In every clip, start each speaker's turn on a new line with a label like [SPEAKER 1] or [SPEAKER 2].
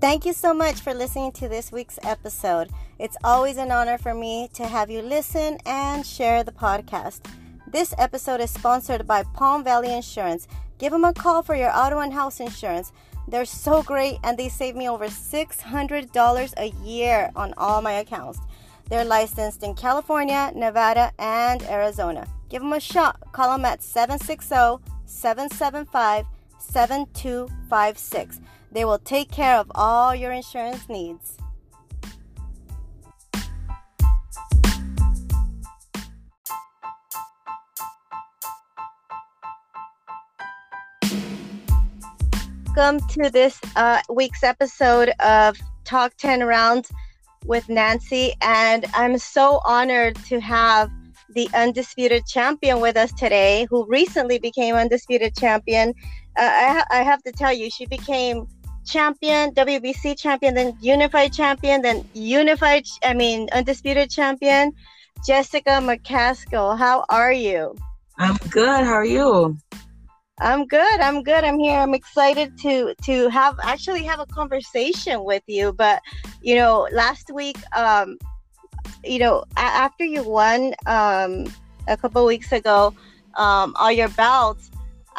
[SPEAKER 1] Thank you so much for listening to this week's episode. It's always an honor for me to have you listen and share the podcast. This episode is sponsored by Palm Valley Insurance. Give them a call for your auto and house insurance. They're so great and they save me over $600 a year on all my accounts. They're licensed in California, Nevada, and Arizona. Give them a shot. Call them at 760 775 7256. They will take care of all your insurance needs. Welcome to this uh, week's episode of Talk 10 Rounds with Nancy. And I'm so honored to have the undisputed champion with us today, who recently became undisputed champion. Uh, I, ha- I have to tell you, she became champion, WBC champion, then unified champion, then unified, I mean, undisputed champion. Jessica McCaskill, how are you?
[SPEAKER 2] I'm good. How are you?
[SPEAKER 1] I'm good. I'm good. I'm here. I'm excited to to have actually have a conversation with you. But you know, last week, um, you know, a- after you won um, a couple weeks ago, um, all your belts,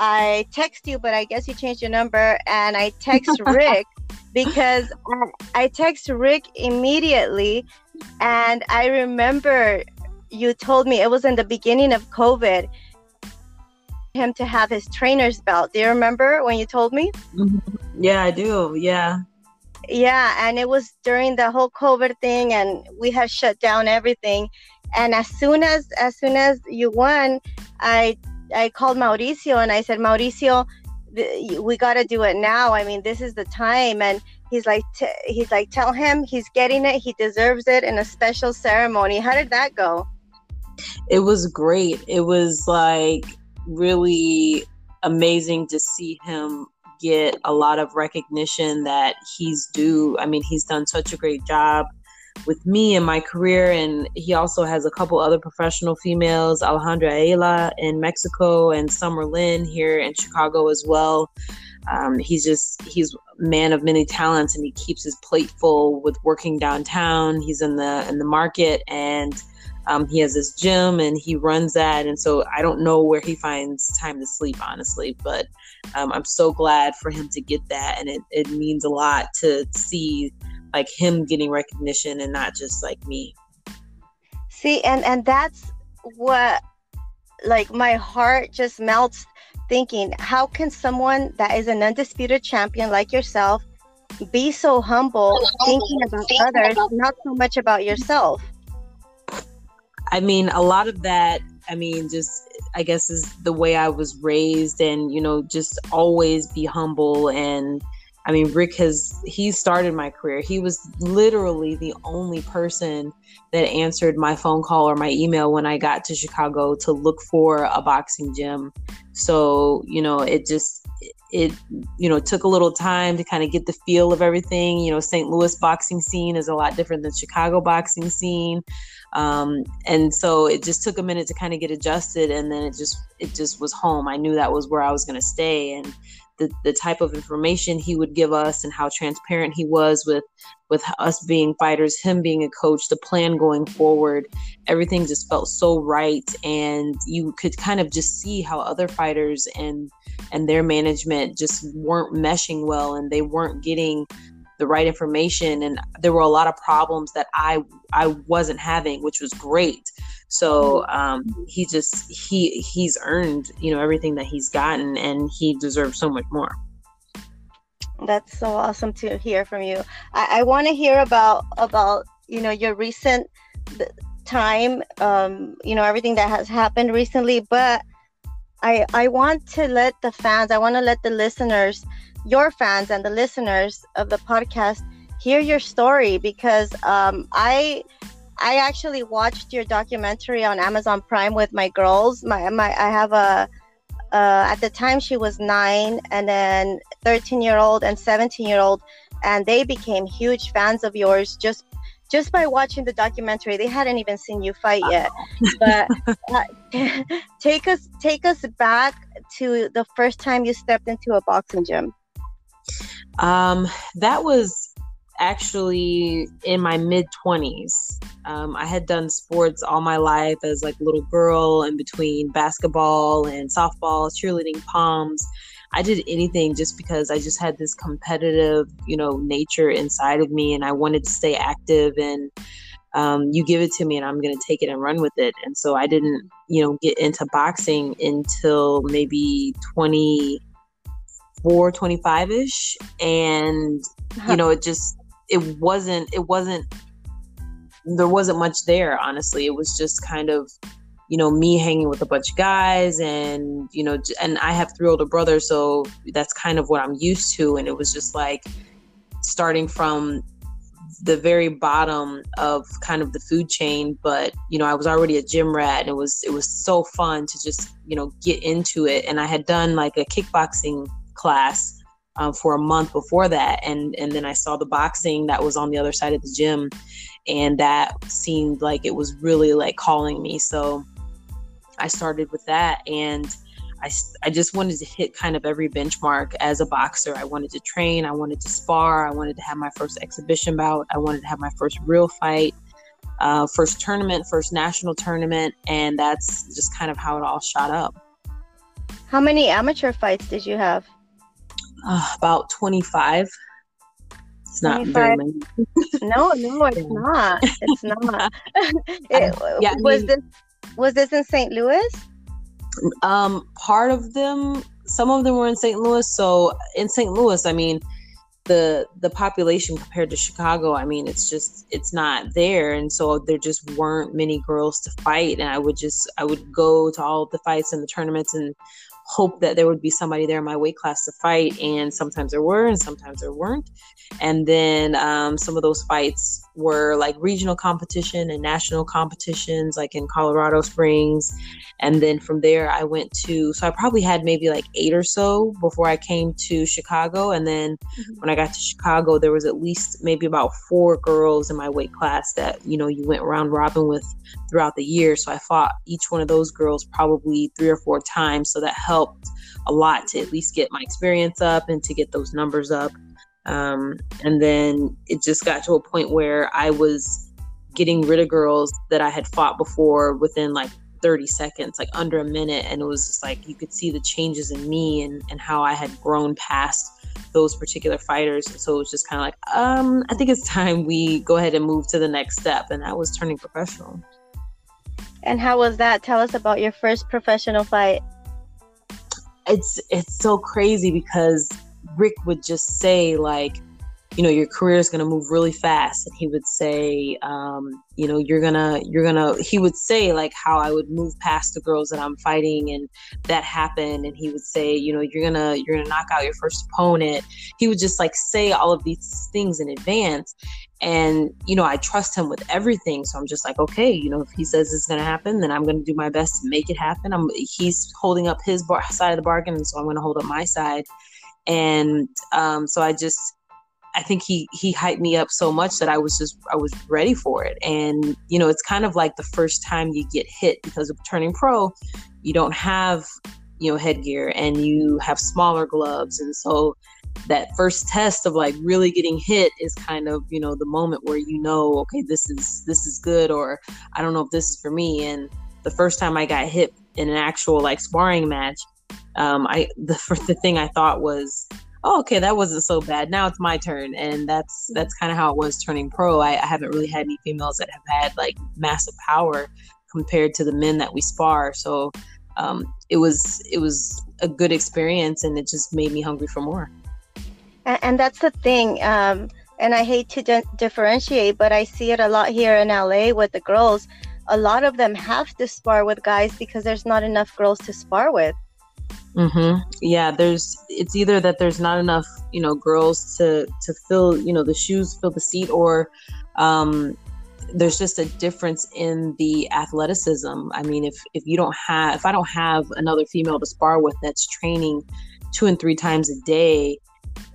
[SPEAKER 1] I text you, but I guess you changed your number, and I text Rick because I text Rick immediately, and I remember you told me it was in the beginning of COVID him to have his trainer's belt. Do you remember when you told me?
[SPEAKER 2] Mm-hmm. Yeah, I do. Yeah.
[SPEAKER 1] Yeah, and it was during the whole COVID thing, and we had shut down everything. And as soon as as soon as you won, I I called Mauricio and I said, Mauricio, we got to do it now. I mean, this is the time. And he's like, t- he's like, tell him he's getting it. He deserves it in a special ceremony. How did that go?
[SPEAKER 2] It was great. It was like really amazing to see him get a lot of recognition that he's due. I mean, he's done such a great job with me in my career, and he also has a couple other professional females, Alejandra Ayala in Mexico and Summer Lynn here in Chicago as well. Um, he's just he's man of many talents, and he keeps his plate full with working downtown. He's in the in the market and um, he has his gym and he runs that. And so I don't know where he finds time to sleep, honestly. But um, I'm so glad for him to get that. And it, it means a lot to see like him getting recognition and not just like me.
[SPEAKER 1] See, and, and that's what like my heart just melts thinking how can someone that is an undisputed champion like yourself be so humble thinking about others not so much about yourself
[SPEAKER 2] I mean, a lot of that, I mean, just I guess is the way I was raised and, you know, just always be humble. And I mean, Rick has, he started my career. He was literally the only person that answered my phone call or my email when I got to Chicago to look for a boxing gym. So, you know, it just, it you know took a little time to kind of get the feel of everything you know st louis boxing scene is a lot different than chicago boxing scene um, and so it just took a minute to kind of get adjusted and then it just it just was home i knew that was where i was going to stay and the, the type of information he would give us and how transparent he was with with us being fighters him being a coach the plan going forward. Everything just felt so right. And you could kind of just see how other fighters and and their management just weren't meshing well and they weren't getting the right information. And there were a lot of problems that i i wasn't having which was great so um, he just he he's earned you know everything that he's gotten and he deserves so much more.
[SPEAKER 1] That's so awesome to hear from you. I, I want to hear about about you know your recent time um, you know everything that has happened recently but i i want to let the fans i want to let the listeners your fans and the listeners of the podcast hear your story because um, I I actually watched your documentary on Amazon Prime with my girls. My my I have a uh, at the time she was nine and then 13 year old and 17 year old and they became huge fans of yours just just by watching the documentary. They hadn't even seen you fight yet. But uh, take us take us back to the first time you stepped into a boxing gym.
[SPEAKER 2] Um, that was actually in my mid 20s. Um, I had done sports all my life as like a little girl in between basketball and softball, cheerleading, poms. I did anything just because I just had this competitive, you know, nature inside of me and I wanted to stay active and um, you give it to me and I'm going to take it and run with it. And so I didn't, you know, get into boxing until maybe 24, 25 ish. And, you know, it just, it wasn't, it wasn't, there wasn't much there, honestly. It was just kind of, you know, me hanging with a bunch of guys and, you know, and I have three older brothers. So that's kind of what I'm used to. And it was just like, starting from the very bottom of kind of the food chain but you know i was already a gym rat and it was it was so fun to just you know get into it and i had done like a kickboxing class um, for a month before that and and then i saw the boxing that was on the other side of the gym and that seemed like it was really like calling me so i started with that and I, I just wanted to hit kind of every benchmark as a boxer. I wanted to train, I wanted to spar, I wanted to have my first exhibition bout, I wanted to have my first real fight, uh, first tournament, first national tournament, and that's just kind of how it all shot up.
[SPEAKER 1] How many amateur fights did you have?
[SPEAKER 2] Uh, about 25. It's not 25. very many.
[SPEAKER 1] no, no, it's not. It's not. it, I, yeah, was I mean, this was this in St. Louis?
[SPEAKER 2] Um, part of them, some of them were in St. Louis. So in St. Louis, I mean, the the population compared to Chicago, I mean, it's just it's not there, and so there just weren't many girls to fight. And I would just I would go to all the fights and the tournaments and hope that there would be somebody there in my weight class to fight. And sometimes there were, and sometimes there weren't. And then um, some of those fights were like regional competition and national competitions, like in Colorado Springs. And then from there, I went to, so I probably had maybe like eight or so before I came to Chicago. And then mm-hmm. when I got to Chicago, there was at least maybe about four girls in my weight class that, you know, you went round robin with throughout the year. So I fought each one of those girls probably three or four times. So that helped a lot to at least get my experience up and to get those numbers up. Um, and then it just got to a point where I was getting rid of girls that I had fought before within like 30 seconds, like under a minute. And it was just like you could see the changes in me and, and how I had grown past those particular fighters. And so it was just kind of like, um, I think it's time we go ahead and move to the next step. And that was turning professional.
[SPEAKER 1] And how was that? Tell us about your first professional fight.
[SPEAKER 2] It's it's so crazy because Rick would just say like, you know, your career is going to move really fast, and he would say, um, you know, you're gonna, you're gonna. He would say like how I would move past the girls that I'm fighting, and that happened. And he would say, you know, you're gonna, you're gonna knock out your first opponent. He would just like say all of these things in advance, and you know, I trust him with everything. So I'm just like, okay, you know, if he says it's gonna happen, then I'm gonna do my best to make it happen. I'm he's holding up his bar- side of the bargain, so I'm gonna hold up my side and um, so I just I think he he hyped me up so much that I was just I was ready for it. And you know, it's kind of like the first time you get hit because of turning pro, you don't have you know headgear and you have smaller gloves, and so that first test of like really getting hit is kind of you know the moment where you know okay this is this is good or I don't know if this is for me. And the first time I got hit in an actual like sparring match, um, I the the thing I thought was, oh, okay, that wasn't so bad. Now it's my turn, and that's that's kind of how it was turning pro. I, I haven't really had any females that have had like massive power compared to the men that we spar. So um, it was it was a good experience, and it just made me hungry for more.
[SPEAKER 1] And, and that's the thing. Um, and I hate to di- differentiate, but I see it a lot here in LA with the girls. A lot of them have to spar with guys because there's not enough girls to spar with.
[SPEAKER 2] Mm-hmm. Yeah, there's. It's either that there's not enough, you know, girls to to fill, you know, the shoes, fill the seat, or um, there's just a difference in the athleticism. I mean, if if you don't have, if I don't have another female to spar with that's training two and three times a day,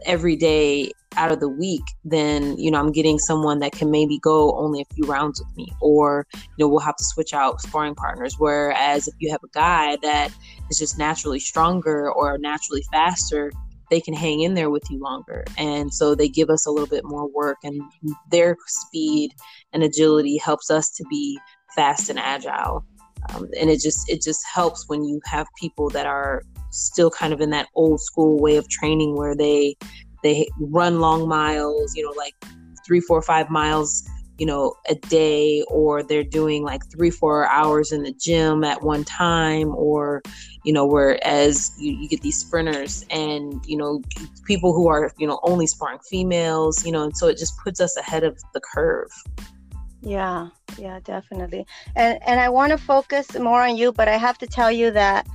[SPEAKER 2] every day out of the week, then you know I'm getting someone that can maybe go only a few rounds with me, or you know we'll have to switch out sparring partners. Whereas if you have a guy that is just naturally stronger or naturally faster, they can hang in there with you longer. And so they give us a little bit more work, and their speed and agility helps us to be fast and agile. Um, and it just it just helps when you have people that are still kind of in that old school way of training where they they run long miles, you know, like three, four, five miles you know, a day, or they're doing like three, four hours in the gym at one time, or, you know, whereas you, you get these sprinters and, you know, people who are, you know, only sparring females, you know, and so it just puts us ahead of the curve.
[SPEAKER 1] Yeah, yeah, definitely. And and I want to focus more on you, but I have to tell you that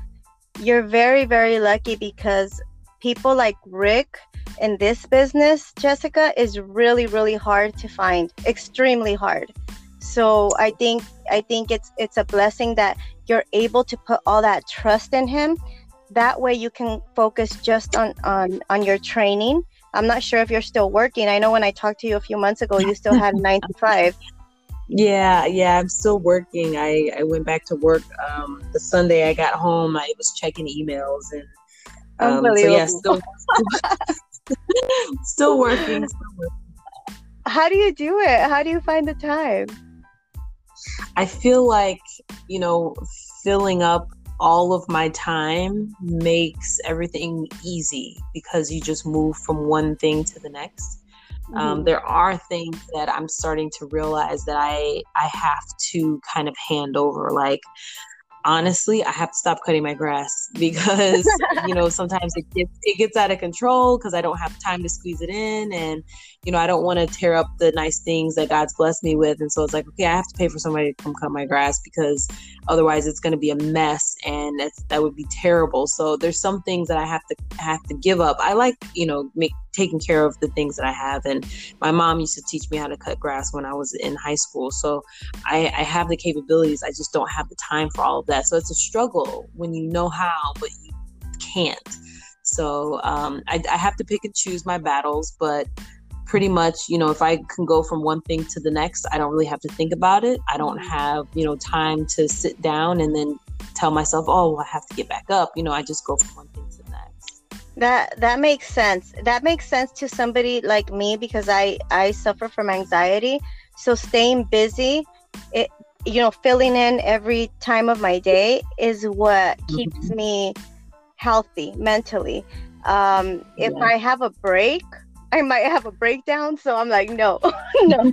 [SPEAKER 1] you're very, very lucky because people like Rick in this business, Jessica, is really, really hard to find. Extremely hard. So I think I think it's it's a blessing that you're able to put all that trust in him. That way you can focus just on on on your training. I'm not sure if you're still working. I know when I talked to you a few months ago, you still had nine to five.
[SPEAKER 2] Yeah, yeah, I'm still working. I, I went back to work um, the Sunday I got home. I was checking emails and um, so yeah, still still working. Still working.
[SPEAKER 1] How do you do it? How do you find the time?
[SPEAKER 2] I feel like, you know, filling up all of my time makes everything easy because you just move from one thing to the next. Um, mm-hmm. Um, there are things that I'm starting to realize that I I have to kind of hand over. Like honestly, I have to stop cutting my grass because you know sometimes it gets it gets out of control because I don't have time to squeeze it in, and you know I don't want to tear up the nice things that God's blessed me with, and so it's like okay, I have to pay for somebody to come cut my grass because otherwise it's going to be a mess, and that would be terrible. So there's some things that I have to have to give up. I like you know make taking care of the things that I have. And my mom used to teach me how to cut grass when I was in high school. So I, I have the capabilities. I just don't have the time for all of that. So it's a struggle when you know how, but you can't. So um, I, I have to pick and choose my battles, but pretty much, you know, if I can go from one thing to the next, I don't really have to think about it. I don't mm-hmm. have, you know, time to sit down and then tell myself, oh, well, I have to get back up. You know, I just go from one thing to the next.
[SPEAKER 1] That that makes sense. That makes sense to somebody like me because I I suffer from anxiety. So staying busy, it you know, filling in every time of my day is what mm-hmm. keeps me healthy mentally. Um, if yeah. I have a break, I might have a breakdown. So I'm like, no, no.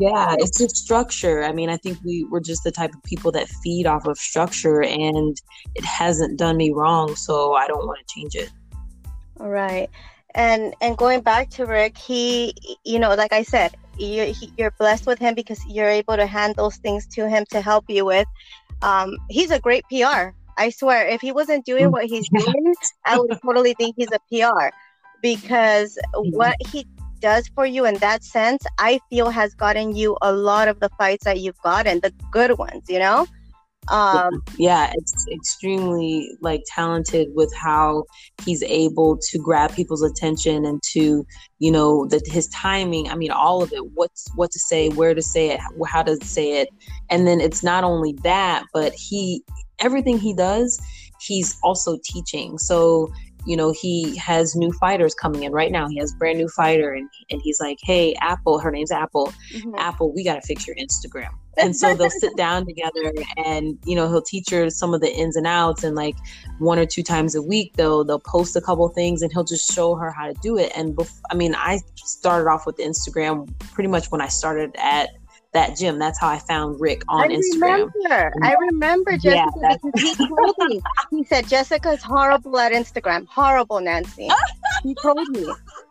[SPEAKER 2] yeah, it's just structure. I mean, I think we we're just the type of people that feed off of structure, and it hasn't done me wrong, so I don't want to change it.
[SPEAKER 1] All right, and and going back to Rick, he, you know, like I said, you're, you're blessed with him because you're able to hand those things to him to help you with. Um, he's a great PR. I swear, if he wasn't doing mm. what he's doing, I would totally think he's a PR because what he does for you in that sense, I feel has gotten you a lot of the fights that you've gotten, the good ones, you know?
[SPEAKER 2] Um, yeah, it's extremely like talented with how he's able to grab people's attention and to, you know, that his timing. I mean, all of it. What's what to say, where to say it, how to say it, and then it's not only that, but he everything he does, he's also teaching. So you know he has new fighters coming in right now. He has brand new fighter and, and he's like hey apple her name's apple. Mm-hmm. apple we got to fix your instagram. And so they'll sit down together and you know he'll teach her some of the ins and outs and like one or two times a week they'll they'll post a couple things and he'll just show her how to do it. And bef- i mean i started off with instagram pretty much when i started at that gym. That's how I found Rick on
[SPEAKER 1] I
[SPEAKER 2] Instagram.
[SPEAKER 1] Remember. I remember Jessica yeah, because he told me. He said Jessica's horrible at Instagram. Horrible, Nancy. he told me.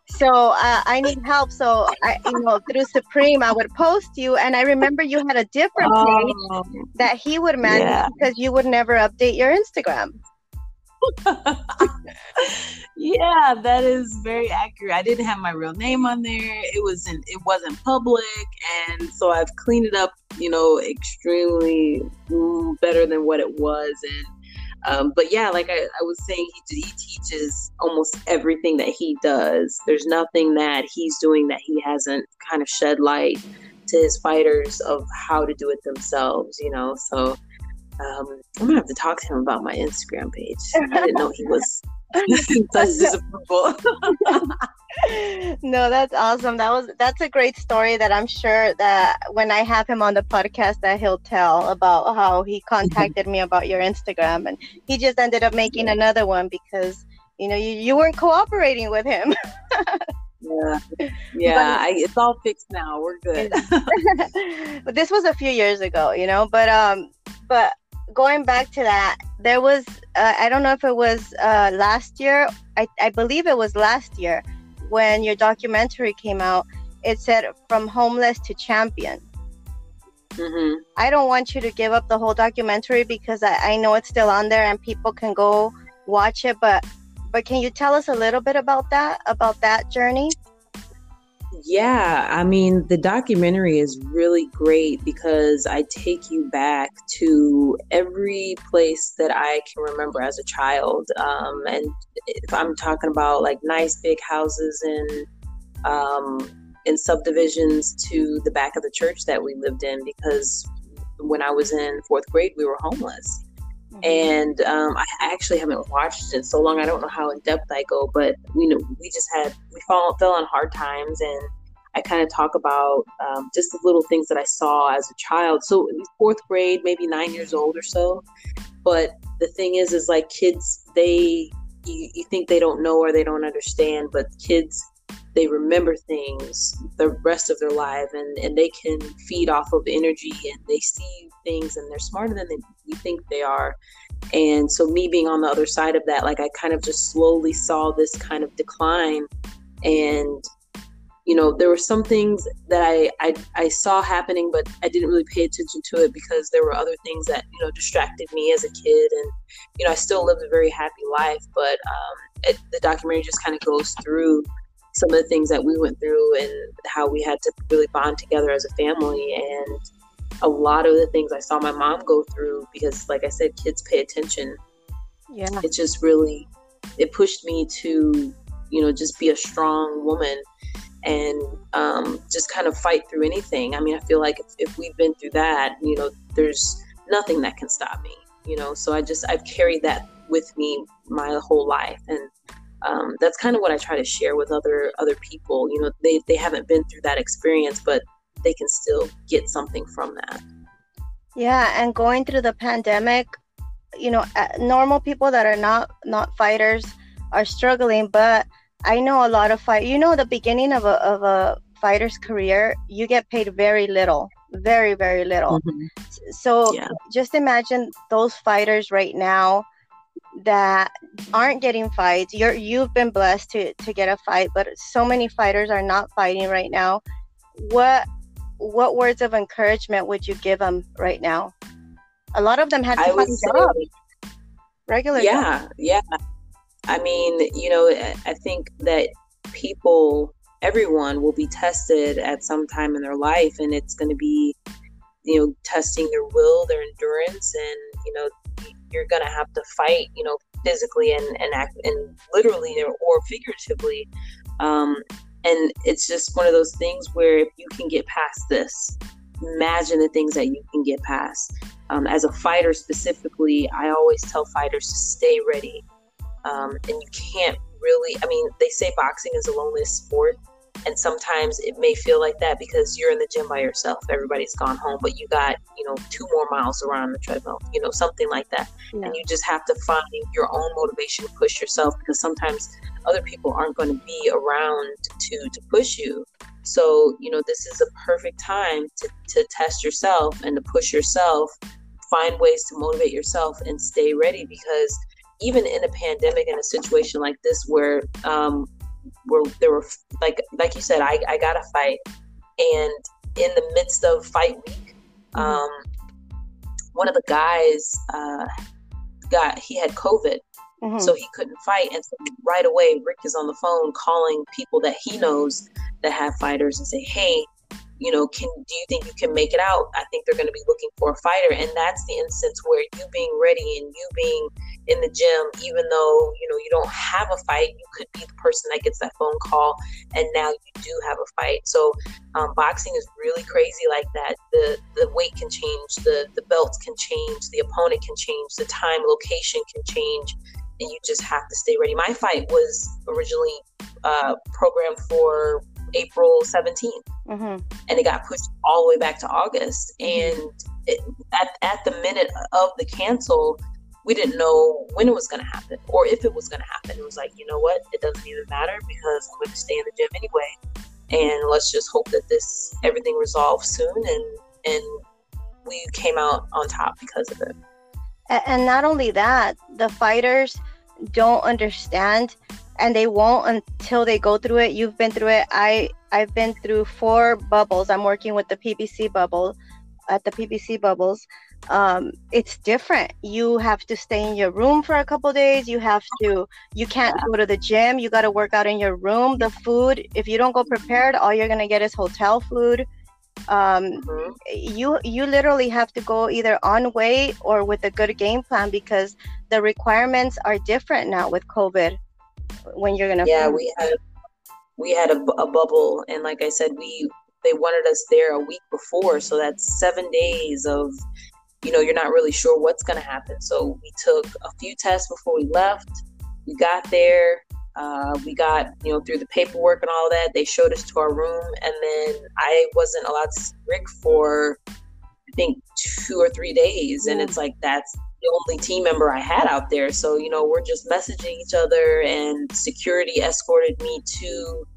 [SPEAKER 1] So uh, I need help. So I, you know, through Supreme, I would post you, and I remember you had a different page oh, that he would manage yeah. because you would never update your Instagram.
[SPEAKER 2] Yeah, that is very accurate. I didn't have my real name on there. It wasn't it wasn't public and so I've cleaned it up, you know, extremely better than what it was and um, but yeah, like I, I was saying, he, he teaches almost everything that he does. There's nothing that he's doing that he hasn't kind of shed light to his fighters of how to do it themselves, you know. So um, I'm gonna have to talk to him about my Instagram page. I didn't know he was. such disapproval.
[SPEAKER 1] no, that's awesome. That was that's a great story that I'm sure that when I have him on the podcast that he'll tell about how he contacted me about your Instagram and he just ended up making another one because you know you, you weren't cooperating with him.
[SPEAKER 2] yeah, yeah, I, it's all fixed now. We're good.
[SPEAKER 1] but this was a few years ago, you know. But um, but going back to that, there was uh, I don't know if it was uh, last year. I I believe it was last year when your documentary came out, it said from homeless to champion. Mm-hmm. I don't want you to give up the whole documentary because I, I know it's still on there and people can go watch it. But but can you tell us a little bit about that about that journey?
[SPEAKER 2] Yeah, I mean, the documentary is really great because I take you back to every place that I can remember as a child. Um, and if I'm talking about like nice big houses in, um, in subdivisions to the back of the church that we lived in, because when I was in fourth grade, we were homeless. And um, I actually haven't watched it so long. I don't know how in depth I go, but you know, we just had we fall, fell on hard times, and I kind of talk about um, just the little things that I saw as a child. So fourth grade, maybe nine years old or so. But the thing is, is like kids, they you, you think they don't know or they don't understand, but kids they remember things the rest of their life and, and they can feed off of energy and they see things and they're smarter than they, you think they are. And so me being on the other side of that like i kind of just slowly saw this kind of decline. And you know there were some things that I, I i saw happening but i didn't really pay attention to it because there were other things that you know distracted me as a kid. And you know i still lived a very happy life but um, it, the documentary just kind of goes through some of the things that we went through and how we had to really bond together as a family and a lot of the things I saw my mom go through because like I said kids pay attention. Yeah. It just really it pushed me to, you know, just be a strong woman and um, just kind of fight through anything. I mean, I feel like if, if we've been through that, you know, there's nothing that can stop me, you know. So I just I've carried that with me my whole life and um, that's kind of what I try to share with other other people. You know, they they haven't been through that experience, but they can still get something from that.
[SPEAKER 1] Yeah, and going through the pandemic, you know, uh, normal people that are not not fighters are struggling, but I know a lot of fight. You know, the beginning of a of a fighter's career, you get paid very little, very very little. Mm-hmm. So yeah. just imagine those fighters right now that aren't getting fights. You're you've been blessed to to get a fight, but so many fighters are not fighting right now. What what words of encouragement would you give them right now? A lot of them had to find jobs. Regular.
[SPEAKER 2] Yeah, yeah. I mean, you know, I think that people, everyone, will be tested at some time in their life, and it's going to be, you know, testing their will, their endurance, and you know, you're gonna have to fight, you know, physically and and act and literally or, or figuratively. Um, and it's just one of those things where if you can get past this, imagine the things that you can get past. Um, as a fighter specifically, I always tell fighters to stay ready. Um, and you can't really, I mean, they say boxing is a loneliest sport, and sometimes it may feel like that because you're in the gym by yourself everybody's gone home but you got you know two more miles around the treadmill you know something like that yeah. and you just have to find your own motivation to push yourself because sometimes other people aren't going to be around to to push you so you know this is a perfect time to, to test yourself and to push yourself find ways to motivate yourself and stay ready because even in a pandemic in a situation like this where um, were there were like like you said, I, I got a fight, and in the midst of fight week, mm-hmm. um, one of the guys uh, got he had COVID, mm-hmm. so he couldn't fight, and so right away Rick is on the phone calling people that he knows that have fighters and say, hey, you know, can do you think you can make it out? I think they're going to be looking for a fighter, and that's the instance where you being ready and you being in the gym, even though you know you don't have a fight, you could be the person that gets that phone call, and now you do have a fight. So um, boxing is really crazy like that. The the weight can change, the the belts can change, the opponent can change, the time, location can change. and you just have to stay ready. My fight was originally uh, programmed for April 17th, mm-hmm. and it got pushed all the way back to August. And it, at at the minute of the cancel, we didn't know when it was going to happen or if it was going to happen. It was like, you know what? It doesn't even matter because I'm going to stay in the gym anyway. And let's just hope that this everything resolves soon and and we came out on top because of it.
[SPEAKER 1] And not only that, the fighters don't understand and they won't until they go through it. You've been through it. I I've been through four bubbles. I'm working with the PBC bubble at the PBC bubbles. Um, it's different. You have to stay in your room for a couple days. You have to. You can't go to the gym. You got to work out in your room. The food. If you don't go prepared, all you're gonna get is hotel food um, mm-hmm. you you literally have to go either on weight or with a good game plan because the requirements are different now with covid when you're gonna
[SPEAKER 2] yeah we had we had a, a bubble and like i said we they wanted us there a week before so that's seven days of you know you're not really sure what's going to happen so we took a few tests before we left we got there uh, we got, you know, through the paperwork and all that. They showed us to our room, and then I wasn't allowed to see Rick for, I think, two or three days. And it's like that's the only team member I had out there. So you know, we're just messaging each other, and security escorted me to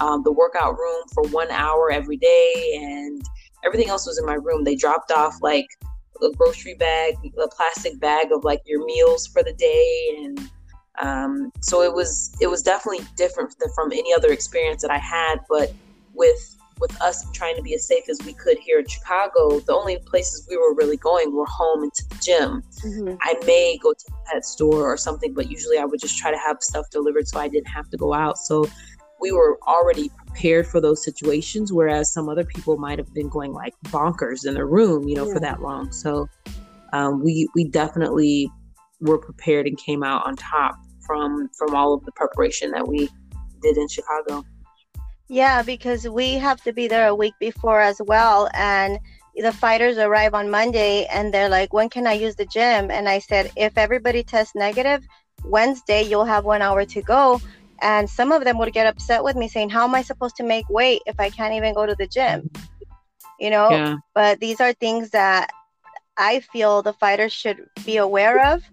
[SPEAKER 2] um, the workout room for one hour every day, and everything else was in my room. They dropped off like a grocery bag, a plastic bag of like your meals for the day, and um, so it was it was definitely different from any other experience that I had. But with with us trying to be as safe as we could here in Chicago, the only places we were really going were home and to the gym. Mm-hmm. I may go to the pet store or something, but usually I would just try to have stuff delivered so I didn't have to go out. So we were already prepared for those situations, whereas some other people might have been going like bonkers in their room, you know, yeah. for that long. So um, we we definitely were prepared and came out on top from from all of the preparation that we did in Chicago.
[SPEAKER 1] Yeah, because we have to be there a week before as well and the fighters arrive on Monday and they're like, "When can I use the gym?" And I said, "If everybody tests negative, Wednesday you'll have 1 hour to go." And some of them would get upset with me saying, "How am I supposed to make weight if I can't even go to the gym?" You know? Yeah. But these are things that I feel the fighters should be aware of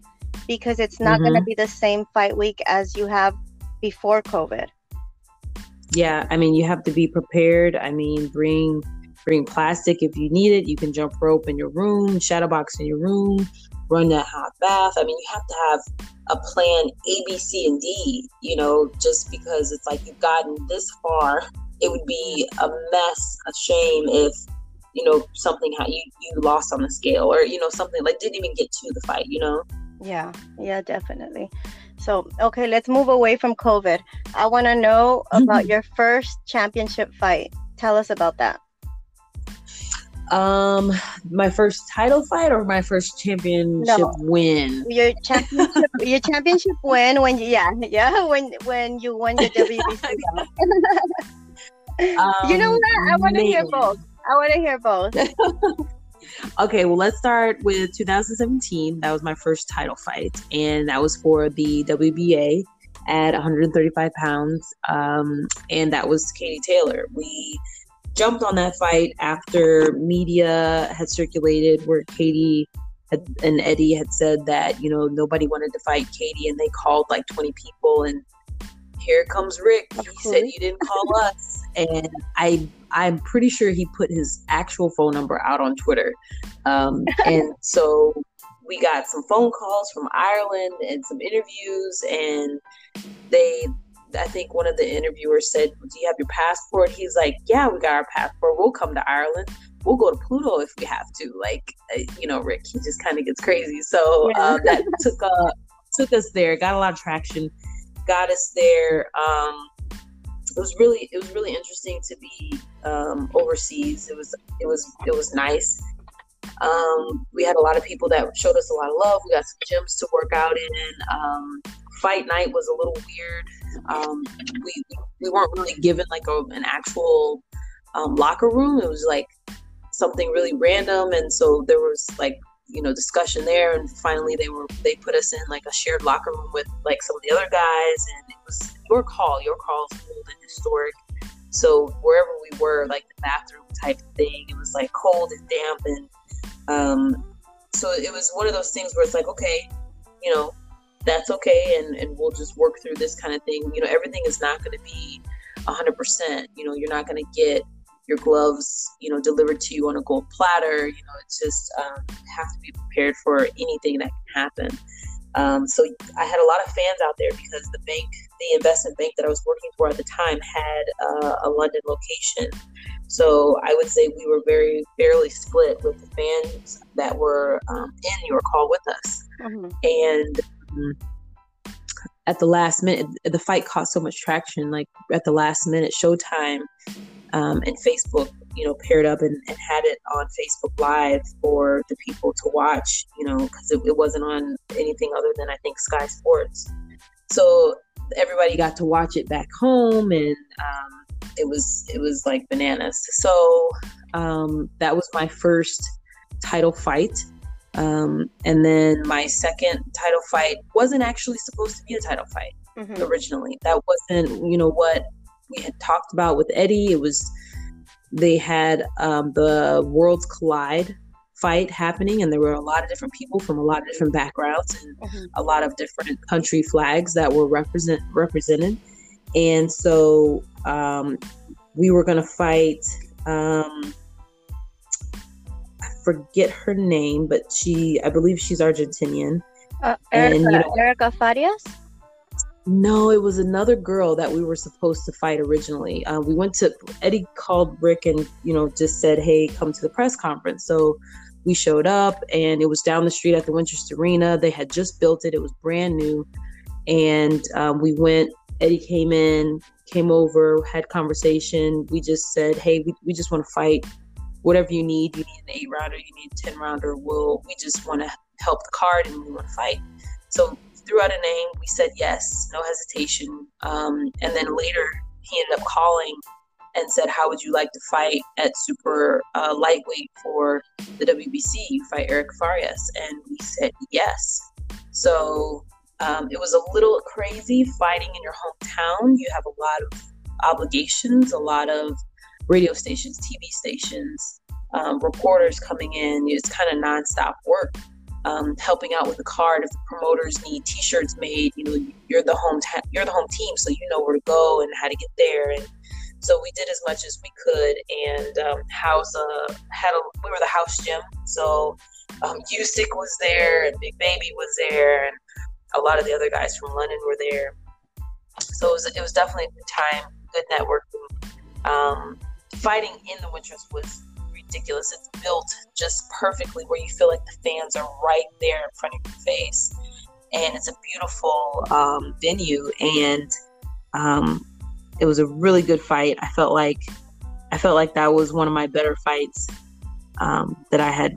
[SPEAKER 1] because it's not mm-hmm. going to be the same fight week as you have before COVID.
[SPEAKER 2] Yeah, I mean, you have to be prepared. I mean, bring bring plastic if you need it. You can jump rope in your room, shadow box in your room, run that hot bath. I mean, you have to have a plan A, B, C, and D. You know, just because it's like you've gotten this far, it would be a mess, a shame if you know something how you you lost on the scale or you know something like didn't even get to the fight. You know.
[SPEAKER 1] Yeah, yeah, definitely. So, okay, let's move away from COVID. I want to know about mm-hmm. your first championship fight. Tell us about that.
[SPEAKER 2] Um, my first title fight or my first championship no. win?
[SPEAKER 1] Your championship, your championship win when you, yeah, yeah, when when you won your WBC. um, you know what? I want to hear both. I want to hear both.
[SPEAKER 2] Okay, well, let's start with 2017. That was my first title fight, and that was for the WBA at 135 pounds. Um, and that was Katie Taylor. We jumped on that fight after media had circulated where Katie had, and Eddie had said that, you know, nobody wanted to fight Katie, and they called like 20 people and here comes Rick. He said you didn't call us. And I I'm pretty sure he put his actual phone number out on Twitter. Um, and so we got some phone calls from Ireland and some interviews and they I think one of the interviewers said, "Do you have your passport?" He's like, "Yeah, we got our passport. We'll come to Ireland. We'll go to Pluto if we have to." Like, uh, you know, Rick, he just kind of gets crazy. So uh, that took uh, took us there. Got a lot of traction got us there. Um, it was really it was really interesting to be um, overseas. It was it was it was nice. Um, we had a lot of people that showed us a lot of love. We got some gyms to work out in. Um, fight night was a little weird. Um, we we weren't really given like a, an actual um, locker room. It was like something really random, and so there was like you know discussion there and finally they were they put us in like a shared locker room with like some of the other guys and it was York Hall York Hall is old and historic. So wherever we were like the bathroom type thing it was like cold and damp and um so it was one of those things where it's like okay you know that's okay and and we'll just work through this kind of thing. You know everything is not going to be 100% you know you're not going to get your gloves, you know, delivered to you on a gold platter. You know, it's just um, have to be prepared for anything that can happen. Um, so I had a lot of fans out there because the bank, the investment bank that I was working for at the time, had uh, a London location. So I would say we were very fairly split with the fans that were um, in York Hall with us. Mm-hmm. And um, at the last minute, the fight caught so much traction. Like at the last minute, Showtime um, and Facebook, you know, paired up and, and, had it on Facebook Live for the people to watch, you know, because it, it, wasn't on anything other than I think Sky Sports. So everybody got to watch it back home, and um, it was it was like bananas. So um, that was my first title fight. Um, and then my second title fight wasn't actually supposed to be a title fight mm-hmm. originally. That wasn't, you know, what we had talked about with Eddie. It was they had um, the Worlds Collide fight happening, and there were a lot of different people from a lot of different backgrounds and mm-hmm. a lot of different country flags that were represent represented. And so um, we were going to fight. Um, I forget her name, but she, I believe she's Argentinian.
[SPEAKER 1] Uh, Erica, and, you know, Erica Farias.
[SPEAKER 2] No, it was another girl that we were supposed to fight originally. Uh, we went to Eddie called Rick and you know just said, "Hey, come to the press conference." So we showed up, and it was down the street at the Wintrust Arena. They had just built it; it was brand new, and um, we went. Eddie came in, came over, had conversation. We just said, "Hey, we, we just want to fight. Whatever you need, you need an eight rounder, you need a ten rounder. We'll we just want to help the card and we want to fight." So threw out a name. We said yes, no hesitation. Um, and then later, he ended up calling and said, "How would you like to fight at super uh, lightweight for the WBC? You fight Eric Farias." And we said yes. So um, it was a little crazy fighting in your hometown. You have a lot of obligations, a lot of radio stations, TV stations, um, reporters coming in. It's kind of nonstop work um, helping out with the card. If the promoters need T-shirts made, you know, you're the home ta- you're the home team, so you know where to go and how to get there. And so we did as much as we could. And um, house uh, had a we were the house gym, so um, Usyk was there, and Big Baby was there, and a lot of the other guys from London were there. So it was, it was definitely a good time, good networking. Um, fighting in the Wintrust was ridiculous. It's built just perfectly where you feel like the fans are right there in front of your face. And it's a beautiful um, venue. And um, it was a really good fight. I felt like I felt like that was one of my better fights um, that I had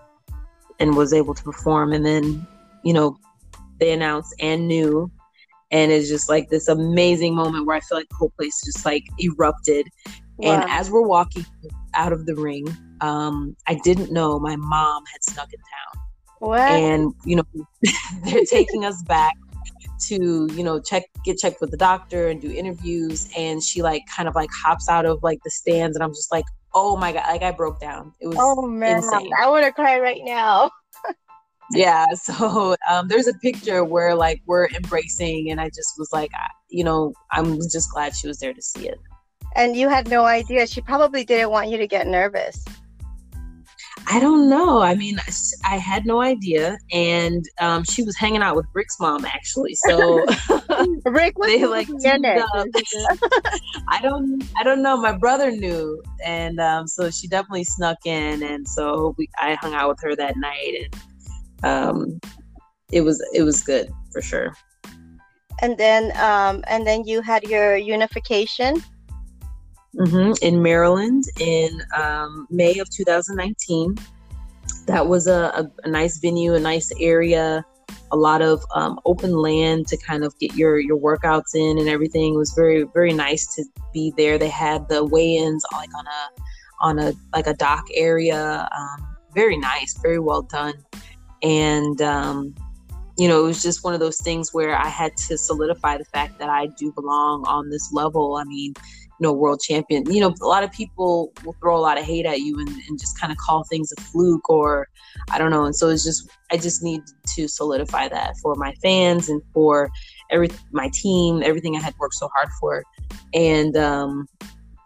[SPEAKER 2] and was able to perform. And then, you know, they announced and knew and it's just like this amazing moment where I feel like the whole place just like erupted. Wow. And as we're walking out of the ring, um, I didn't know my mom had snuck in town. What? And you know, they're taking us back to you know check get checked with the doctor and do interviews. And she like kind of like hops out of like the stands. And i'm just like oh my god like i broke down. It was oh man. insane.
[SPEAKER 1] i want to cry right now.
[SPEAKER 2] Yeah. So um, there's a picture where like we're embracing. And i just was like you know i'm just glad she was there to see it
[SPEAKER 1] and you had no idea. She probably didn't want you to get nervous.
[SPEAKER 2] I don't know. I mean, I had no idea, and um, she was hanging out with Rick's mom actually. So
[SPEAKER 1] Rick was they like
[SPEAKER 2] I don't, I don't know. My brother knew, and um, so she definitely snuck in, and so we, I hung out with her that night, and um, it was, it was good for sure.
[SPEAKER 1] And then, um, and then you had your unification
[SPEAKER 2] mm-hmm, in Maryland in um, May of 2019. That was a, a, a, nice venue, a nice area, a lot of um, open land to kind of get your your workouts in and everything. It was very very nice to be there. They had the weigh-ins like on a on a like a dock area. Um, very nice, very well done. and um, you know, it was just one of those things where I had to solidify the fact that I do belong on this level. I mean, know, world champion. You know, a lot of people will throw a lot of hate at you and, and just kind of call things a fluke or I don't know. And so it's just I just need to solidify that for my fans and for every my team, everything I had worked so hard for. And um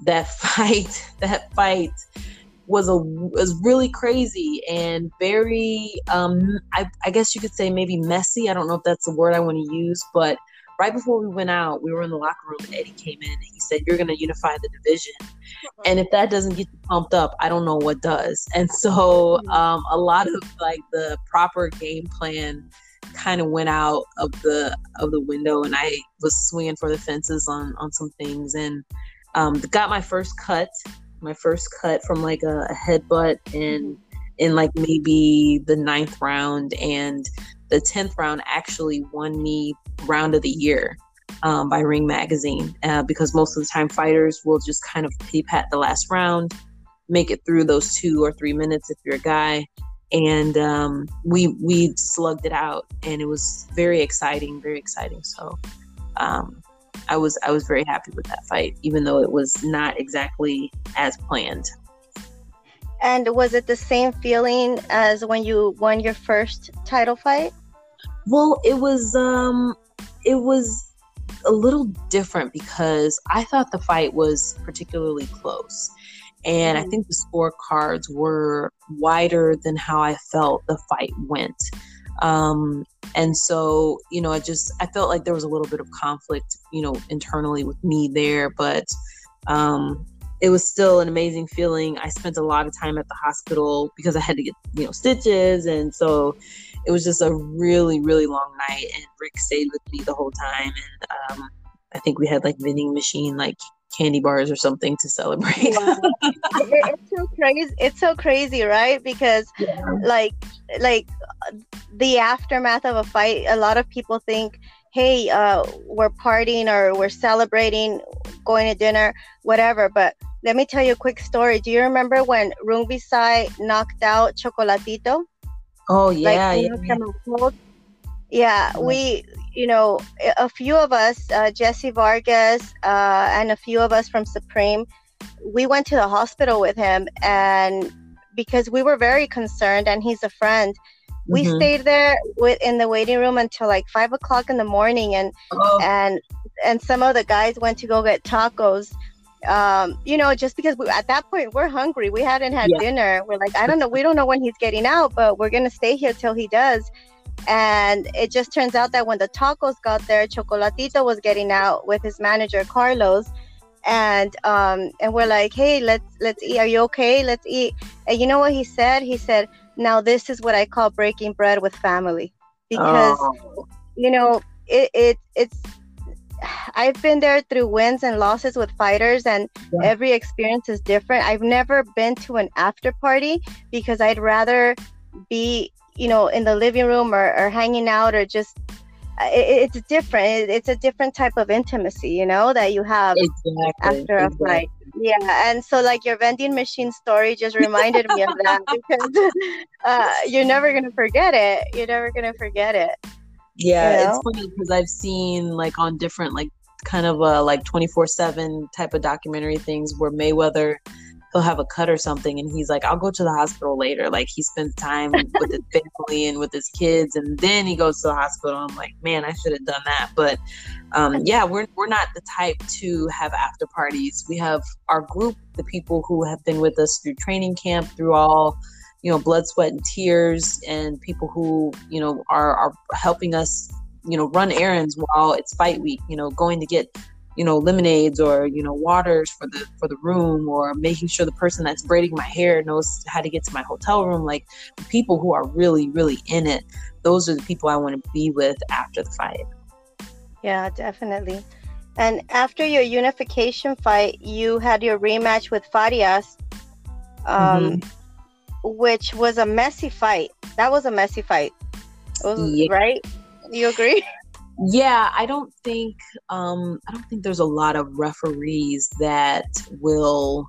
[SPEAKER 2] that fight, that fight was a was really crazy and very um I, I guess you could say maybe messy. I don't know if that's the word I want to use, but right before we went out, we were in the locker room and Eddie came in and he said, You're gonna unify the division. And if that doesn't get you pumped up, I don't know what does. And so mm-hmm. um a lot of like the proper game plan kind of went out of the of the window and I was swinging for the fences on on some things and um got my first cut my first cut from like a, a headbutt in in like maybe the ninth round and the 10th round actually won me round of the year um, by ring magazine uh, because most of the time fighters will just kind of pat the last round make it through those two or three minutes if you're a guy and um, we we slugged it out and it was very exciting very exciting so um, I was I was very happy with that fight, even though it was not exactly as planned.
[SPEAKER 1] And was it the same feeling as when you won your first title fight?
[SPEAKER 2] Well, it was um it was a little different because I thought the fight was particularly close. And mm-hmm. I think the scorecards were wider than how I felt the fight went. Um, and so, you know, I just I felt like there was a little bit of conflict, you know, internally with me there, but um, it was still an amazing feeling. I spent a lot of time at the hospital because I had to get, you know, stitches, and so it was just a really, really long night. And Rick stayed with me the whole time, and um, I think we had like vending machine like candy bars or something to celebrate.
[SPEAKER 1] it's so crazy. It's so crazy, right? Because yeah. like like the aftermath of a fight, a lot of people think, "Hey, uh, we're partying or we're celebrating, going to dinner, whatever." But let me tell you a quick story. Do you remember when Rungvisai knocked out Chocolatito?
[SPEAKER 2] Oh yeah, like, yeah.
[SPEAKER 1] yeah. yeah, we you know, a few of us, uh, Jessie Vargas, uh, and a few of us from Supreme, we went to the hospital with him, and because we were very concerned, and he's a friend, we mm-hmm. stayed there with in the waiting room until like five o'clock in the morning, and oh. and and some of the guys went to go get tacos. Um, you know, just because we, at that point we're hungry, we hadn't had yeah. dinner. We're like, I don't know, we don't know when he's getting out, but we're gonna stay here till he does and it just turns out that when the tacos got there, Chocolatito was getting out with his manager Carlos, and um, and we're like, hey, let's let's eat. Are you okay? Let's eat. And you know what he said? He said, now this is what I call breaking bread with family, because oh. you know it, it it's. I've been there through wins and losses with fighters, and yeah. every experience is different. I've never been to an after party because I'd rather be you know in the living room or, or hanging out or just it, it's different it, it's a different type of intimacy you know that you have exactly, after a exactly. fight yeah and so like your vending machine story just reminded me of that because uh, you're never gonna forget it you're never gonna forget it
[SPEAKER 2] yeah you know? it's funny because i've seen like on different like kind of uh like 24 7 type of documentary things where mayweather he'll have a cut or something and he's like i'll go to the hospital later. Like he spends time with his family and with his kids and then he goes to the hospital. I'm like man i should have done that. But um, yeah we're, we're not the type to have after parties. We have our group the people who have been with us through training camp through all you know blood sweat and tears and people who you know are, are helping us you know run errands while it's fight week you know going to get you know lemonades or you know waters for the for the room or making sure the person that's braiding my hair knows how to get to my hotel room. Like people who are really really in it those are the people i want to be with after the fight.
[SPEAKER 1] Yeah definitely. And after your unification fight you had your rematch with farias um, mm-hmm. which was a messy fight. That was a messy fight. Was, yeah. right? You agree
[SPEAKER 2] yeah i don't think um i don't think there's a lot of referees that will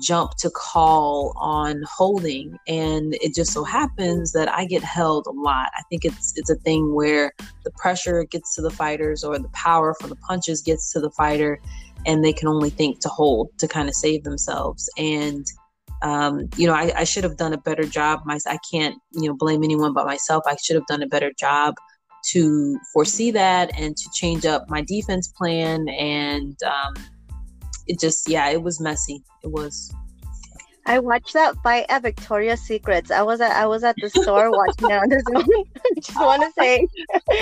[SPEAKER 2] jump to call on holding. And it just so happens that I get held a lot. I think it's it's a thing where the pressure gets to the fighters or the power from the punches gets to the fighter and they can only think to hold to kind of save themselves. And um, you know I, I should have done a better job my, i can't you know blame anyone but myself. I should have done a better job to foresee that and to change up my defense plan and um, it just yeah it was messy it was
[SPEAKER 1] I watched that fight at Victoria's Secrets. I was at I was at the store watching it on the Zoom. just want to say,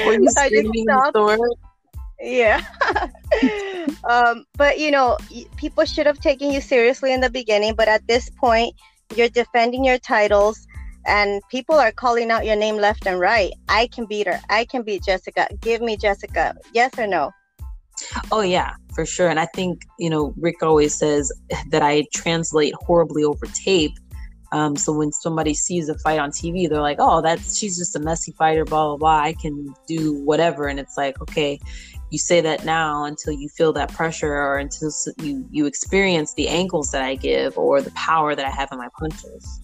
[SPEAKER 2] were you I just in the store?
[SPEAKER 1] Yeah. um, but you know, people should have taken you seriously in the beginning, but at this point, you're defending your titles and people are calling out your name left and right. I can beat her. I can beat Jessica. Give me Jessica. Yes or no?
[SPEAKER 2] Oh yeah, for sure. And I think you know Rick always says that I translate horribly over tape. Um, so when somebody sees a fight on TV, they're like, "Oh, that's she's just a messy fighter." Blah blah blah. I can do whatever, and it's like, okay, you say that now until you feel that pressure, or until you you experience the angles that I give or the power that I have in my punches.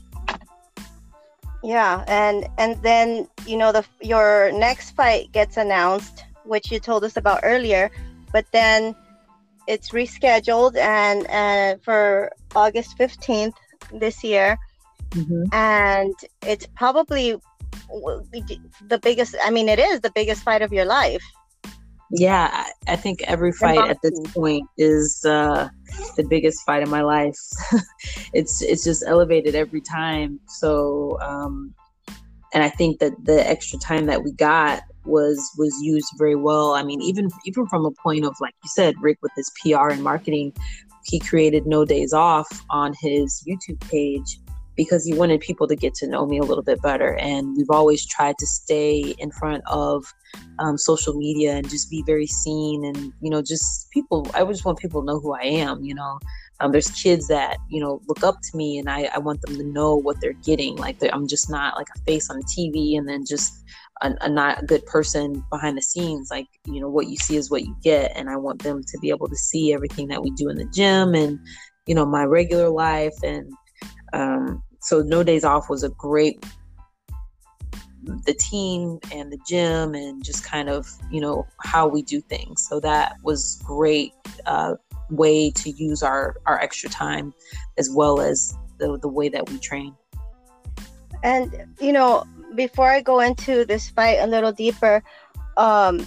[SPEAKER 1] Yeah, and and then you know the your next fight gets announced, which you told us about earlier, but then it's rescheduled and and for August fifteenth this year, mm-hmm. and it's probably the biggest. I mean, it is the biggest fight of your life.
[SPEAKER 2] Yeah, I think every fight at this point is uh, the biggest fight of my life. it's it's just elevated every time. So, um, and I think that the extra time that we got was was used very well. I mean, even even from a point of like you said, Rick with his PR and marketing, he created No Days Off on his YouTube page because he wanted people to get to know me a little bit better. And we've always tried to stay in front of um, social media and just be very seen. And, you know, just people, I just want people to know who I am, you know. Um, there's kids that, you know, look up to me and I, I want them to know what they're getting. Like, I'm just not like a face on TV and then just a, a not a good person behind the scenes. Like, you know, what you see is what you get. And I want them to be able to see everything that we do in the gym and, you know, my regular life and, um, so no days off was a great the team and the gym and just kind of you know how we do things. So that was great uh, way to use our our extra time as well as the, the way that we train.
[SPEAKER 1] And you know before i go into this fight a little deeper um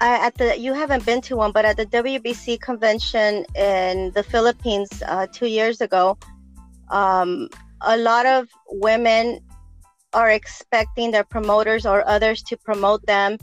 [SPEAKER 1] I, at the you haven't been to one but at the wbc convention in the philippines uh, two years ago um, a lot of women are expecting their promoters or others to promote them.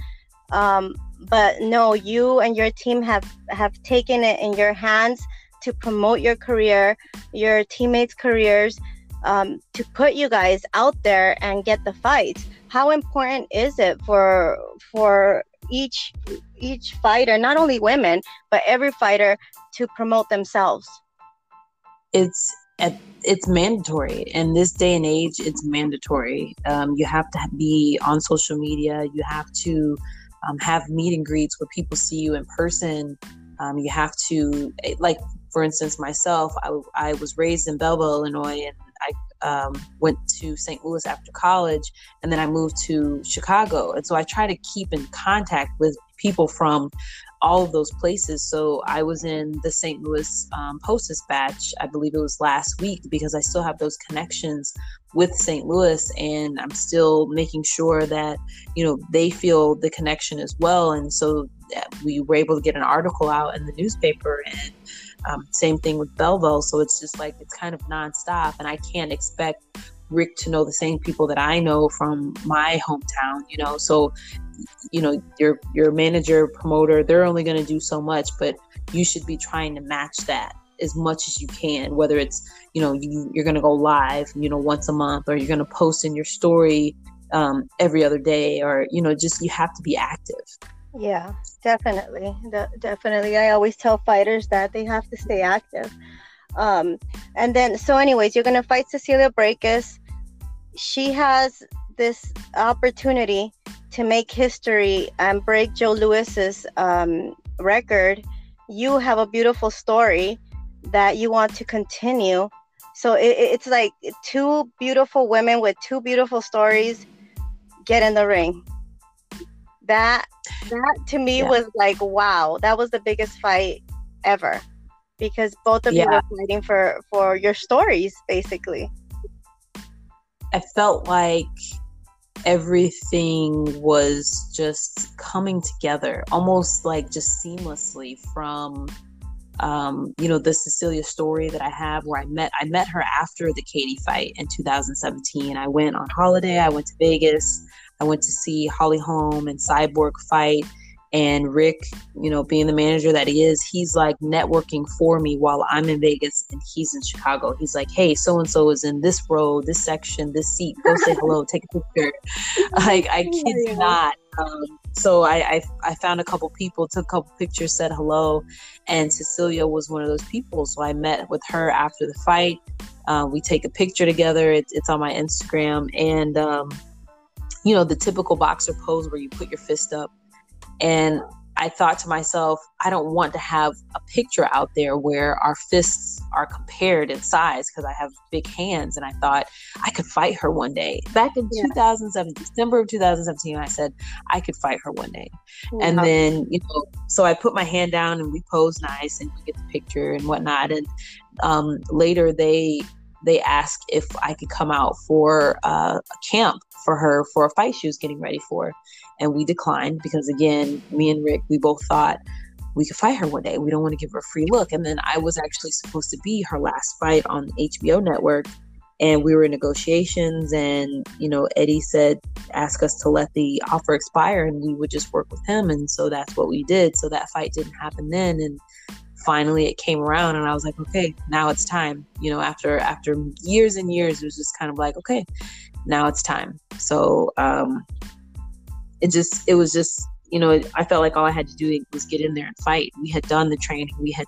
[SPEAKER 1] Um, but no you and your team have have taken it in your hands to promote your career your teammates careers um, to put you guys out there and get the fights. How important is it for for each each fighter not only women but every fighter to promote themselves?
[SPEAKER 2] It's at, it's mandatory. In this day and age it's mandatory. Um, you have to be on social media. You have to um, have meet and greets where people see you in person. Um, you have to eh, like for instance myself I, I was raised in belleville illinois and i um, went to st louis after college and then i moved to chicago. And so i try to keep in contact with people from all of those places. So I was in the St. Louis um, Post Dispatch, I believe it was last week, because I still have those connections with St. Louis, and I'm still making sure that you know they feel the connection as well. And so we were able to get an article out in the newspaper, and um, same thing with Belleville. So it's just like it's kind of nonstop, and I can't expect Rick to know the same people that I know from my hometown, you know. So, you know, your your manager, promoter, they're only going to do so much, but you should be trying to match that as much as you can. Whether it's you know you you're going to go live, you know, once a month, or you're going to post in your story um, every other day, or you know, just you have to be active.
[SPEAKER 1] Yeah, definitely, De- definitely. I always tell fighters that they have to stay active. Um, and then, so, anyways, you're gonna fight Cecilia Braekhus. She has this opportunity to make history and break Joe Louis's um, record. You have a beautiful story that you want to continue. So it, it's like two beautiful women with two beautiful stories get in the ring. That that to me yeah. was like wow, that was the biggest fight ever because both of yeah. you were fighting for for your stories basically.
[SPEAKER 2] I felt like everything was just coming together almost like just seamlessly from um, you know the Cecilia story that I have where I met I met her after the Katie fight in 2017. I went on holiday. I went to Vegas. I went to see Holly Holm and Cyborg fight. And Rick, you know, being the manager that he is, he's like networking for me while I'm in Vegas and he's in Chicago. He's like, hey, so and so is in this row, this section, this seat. Go say hello, take a picture. like, I kid you not. Um, so I, I, I found a couple people, took a couple pictures, said hello, and Cecilia was one of those people. So I met with her after the fight. Uh, we take a picture together. It's, it's on my Instagram, and um, you know the typical boxer pose where you put your fist up and I thought to myself, I don't want to have a picture out there where our fists are compared in size because I have big hands. And I thought I could fight her one day. Back in yeah. 2007, December of 2017, I said I could fight her one day. Yeah. And then, you know, so I put my hand down and we pose nice and we get the picture and whatnot. And um, later they they asked if I could come out for uh, a camp for her for a fight she was getting ready for. And we declined because, again, me and Rick, we both thought we could fight her one day. We don't want to give her a free look. And then I was actually supposed to be her last fight on HBO network. And we were in negotiations, and you know, Eddie said, ask us to let the offer expire and we would just work with him. And so that's what we did. So that fight didn't happen then. And finally it came around and I was like, okay, now it's time. You know, after after years and years, it was just kind of like, okay, now it's time. So um it just it was just you know I felt like all I had to do was get in there and fight. We had done the training, we had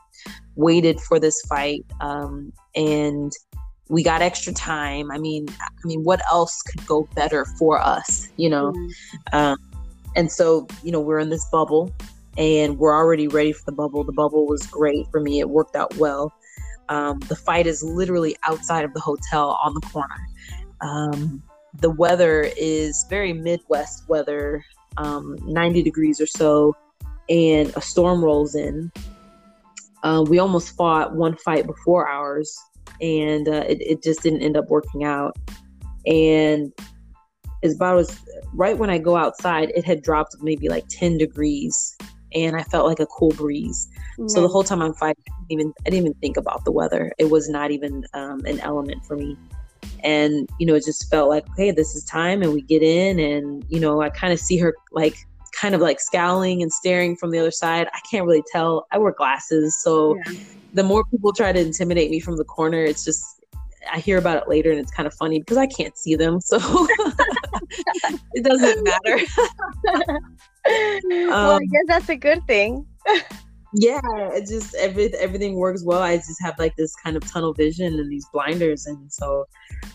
[SPEAKER 2] waited for this fight, um, and we got extra time. I mean, I mean, what else could go better for us? You know, mm-hmm. um, and so you know we're in this bubble and we're already ready for the bubble. The bubble was great for me, it worked out well. Um, the fight is literally outside of the hotel on the corner. Um, the weather is very Midwest weather, um, 90 degrees or so, and a storm rolls in. Uh, we almost fought one fight before ours, and uh, it, it just didn't end up working out. And as about as right when I go outside, it had dropped maybe like 10 degrees and I felt like a cool breeze. Mm-hmm. So the whole time I'm fighting, I didn't even I didn't even think about the weather. It was not even um, an element for me. And you know, it just felt like, okay, this is time, and we get in, and you know, I kind of see her like kind of like scowling and staring from the other side. I can't really tell. I wear glasses, so yeah. the more people try to intimidate me from the corner, it's just I hear about it later and it's kind of funny because I can't see them, so it doesn't matter.
[SPEAKER 1] well, I um, guess that's a good thing.
[SPEAKER 2] yeah, it just every everything works well. I just have like this kind of tunnel vision and these blinders, and so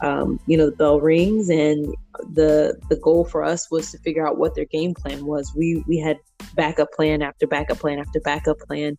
[SPEAKER 2] um, you know the bell rings, and the the goal for us was to figure out what their game plan was. We we had backup plan after backup plan after backup plan,